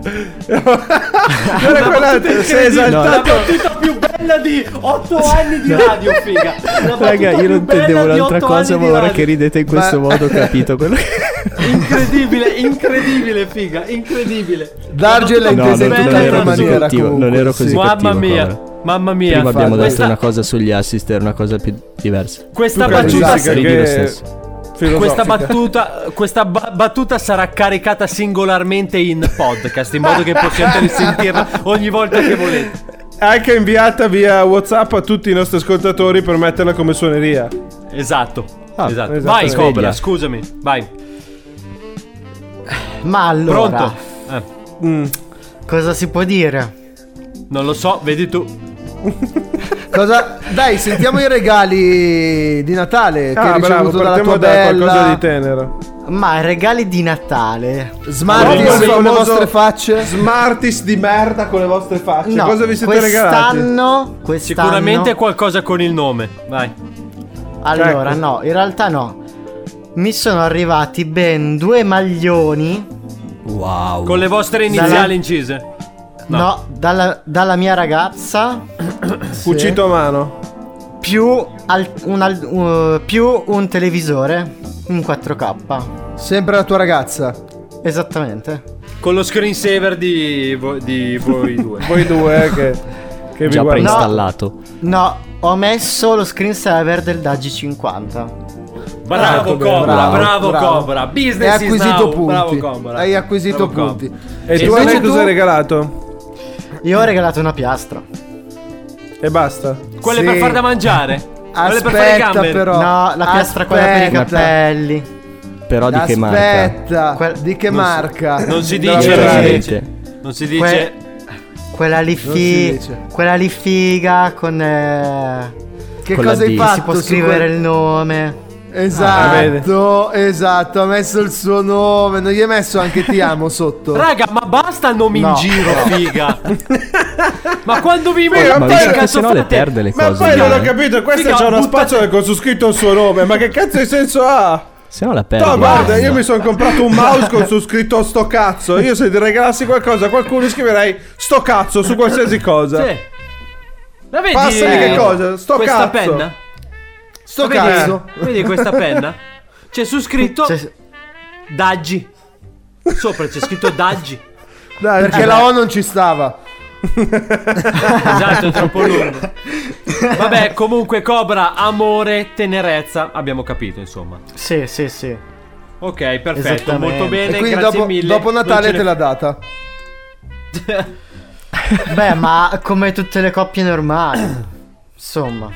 Era quella sei La esaltato. battuta più bella di 8 anni di radio, figa! La Raga, io non intendevo un'altra cosa, ma ora che ridete in questo Ma- modo ho capito quello che... Incredibile, incredibile, figa, incredibile. Darge l'ha No, intesa non, in ero così cattivo, comunque, non ero sì. così Mamma cattivo. mia, Cobra. mamma mia. Prima abbiamo detto questa, una cosa sugli assist, era una cosa più diversa. questa battuta che-. Questa battuta, questa ba- battuta sarà caricata singolarmente in podcast in modo che possiate risentirla ogni volta che volete. Anche inviata via WhatsApp a tutti i nostri ascoltatori per metterla come suoneria. Esatto. Ah, esatto. esatto. Vai. Cobra, scusami. Vai. Ma allora, Pronto? Eh, Mm. cosa si può dire? non lo so, vedi tu. Cosa? Dai, sentiamo i regali di Natale che Ah, hai bravo, ricevuto dalla partiamo tua da bella. qualcosa di tenero. Ma regali di Natale? Smarties con le vostre facce. Smarties di merda con le vostre facce. No, Cosa vi siete regalati? quest'anno, quest'anno Sicuramente qualcosa con il nome. Vai. Allora, Ecco. no, in realtà no. Mi sono arrivati ben due maglioni. Wow. Con le vostre iniziali incise. No, dalla, dalla mia ragazza. Cucito a mano. Più, al- un, al- uh, più un televisore in 4K. Sempre la tua ragazza. Esattamente. Con lo screensaver di, vo- di voi due. Voi due eh, che, che vi Già preinstallato. No, ho messo lo screensaver del Dagi 50. Bravo Ecco, Cobra, bravo, bravo, bravo. Cobra. Hai Business is acquisito now. punti. Bravo Cobra. Hai acquisito Bravo, punti. E tu, Invece cosa hai regalato? Io ho regalato una piastra. E basta. Quelle Sì. per far da mangiare. Quelle per fare i Aspetta gamberi. però. no, la piastra quella per i Aspetta. capelli. Però di che marca? Aspetta, Quel- di che non si- marca? Non si dice, non si dice. Non si dice. Que- quella lì Non si fi- dice. Quella lì figa con eh, Che Con la cosa hai D. fatto? si può su scrivere quel- il nome. Esatto, esatto, ha messo il suo nome, non gli hai messo anche ti amo sotto. Raga, ma basta nomi No. in giro, figa. ma quando vi Ma metto Ma poi- che cazzo se no le perde le Ma cose. poi non ho capito, questa Figa, c'è una buttate- spazzola con su scritto il suo nome. Ma che cazzo di senso ha? Se no la perdi. No, guarda, io mi sono comprato un mouse con su scritto sto cazzo. Io se ti regalassi qualcosa a qualcuno scriverei sto cazzo su qualsiasi cosa. Sì. La vedi? Passami che eh, cosa? Sto questa cazzo. penna? Sto Vedi? cazzo. Vedi questa penna? C'è su scritto Cioè, Daggi. Sopra c'è scritto Daggi. Dai, Perché la O non ci stava. Esatto, è troppo lungo. Vabbè, comunque Cobra, amore, tenerezza, abbiamo capito, insomma. sì, sì, sì. Ok, perfetto, molto bene, E quindi grazie dopo, mille. dopo Natale ne- te l'ha data. Beh, ma come tutte le coppie normali. Insomma.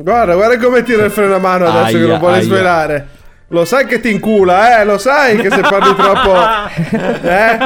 Guarda, guarda come tira il freno a mano adesso che Aia, non vuole aia. svelare. Lo sai che ti incula, eh? Lo sai che se parli troppo. Eh?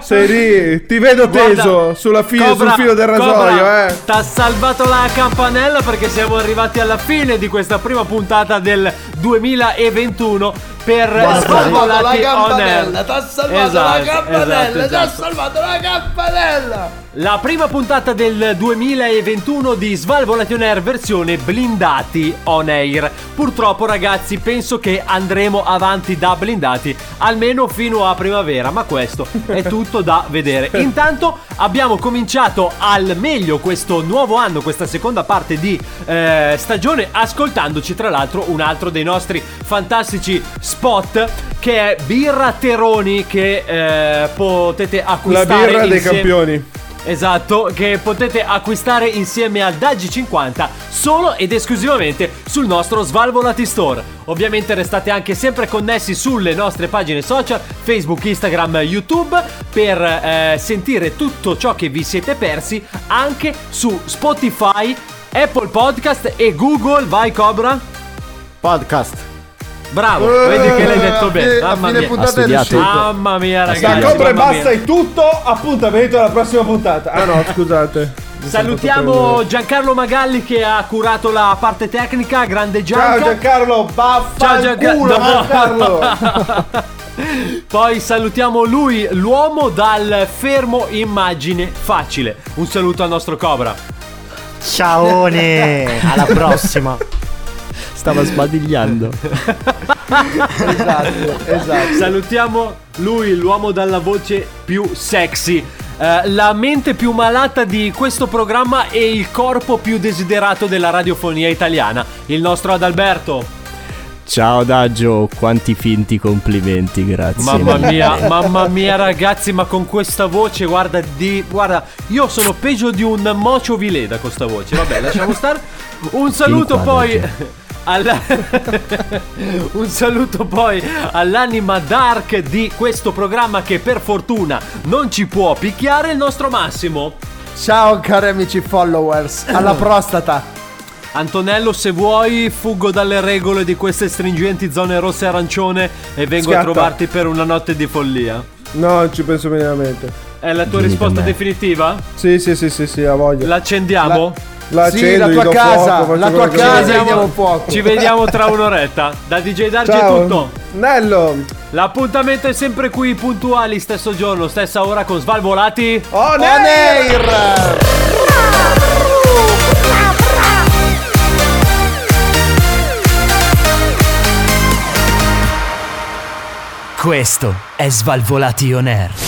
Sei lì, ti vedo teso Guarda, sulla filo, Cobra, sul filo del rasoio, Cobra, eh? T'ha salvato la campanella perché siamo arrivati alla fine di questa prima puntata del 2021 per T'ha salvato la Svalvolati on campanella, t'ha salvato Esatto, la campanella, esatto, t'ha esatto. salvato la campanella. La prima puntata del 2021 di Svalvolation Air versione blindati on air. Purtroppo ragazzi penso che andremo avanti da blindati almeno fino a primavera, ma questo è tutto da vedere. Intanto abbiamo cominciato al meglio questo nuovo anno, questa seconda parte di eh, stagione, ascoltandoci tra l'altro un altro dei nostri fantastici spot che è Birra Teroni che eh, potete La acquistare birra dei insieme- campioni. Esatto, che potete acquistare insieme al Daggi 50 solo ed esclusivamente sul nostro Svalvolati Store. Ovviamente restate anche sempre connessi sulle nostre pagine social, Facebook, Instagram, YouTube, per eh, sentire tutto ciò che vi siete persi anche su Spotify, Apple Podcast e Google. Vai Cobra! Podcast. Bravo, Eh, vedi che l'hai detto bene. fine- a Mamma fine mia. puntata è. Mamma mia, ragazzi. Da Cobra e basta, è tutto. Appuntamento alla prossima puntata. Ah no, scusate. Salutiamo. Giancarlo Magalli che ha curato la parte tecnica, grande Gianca. Ciao Giancarlo, Ciao vaffanculo Giancarlo. Giancarlo. Poi salutiamo lui, l'uomo dal fermo immagine facile. Un saluto al nostro Cobra. Ciaone! Alla prossima. Stava sbadigliando. Esatto, esatto. Salutiamo lui, l'uomo dalla voce più sexy. eh, la mente più malata di questo programma e il corpo più desiderato della radiofonia italiana, il nostro Adalberto. Ciao Daggio, quanti finti complimenti, grazie. Mamma mia, mamma mia ragazzi, ma con questa voce, guarda, di, guarda, io sono peggio di un mocio vileda con sta voce. Vabbè, lasciamo stare. Un saluto poi. Alla- Un saluto poi all'anima dark di questo programma che per fortuna non ci può picchiare il nostro Massimo. Ciao cari amici followers, alla prostata. Antonello, se vuoi, fuggo dalle regole di queste stringenti zone rosse e arancione e vengo a Scatta. trovarti per una notte di follia. No, ci penso minimamente. È la tua risposta definitiva? Sì, sì, sì, sì, sì, ha voglia. L'accendiamo? La Sì, accendo, la tua casa, fuoco, la tua casa, vuoi. gli diamo fuoco. Ci vediamo tra un'oretta. Da DJ Darge è tutto. Nello. L'appuntamento è sempre qui, puntuali, stesso giorno, stessa ora con Svalvolati. Oh, On air! Questo è Svalvolati On Air.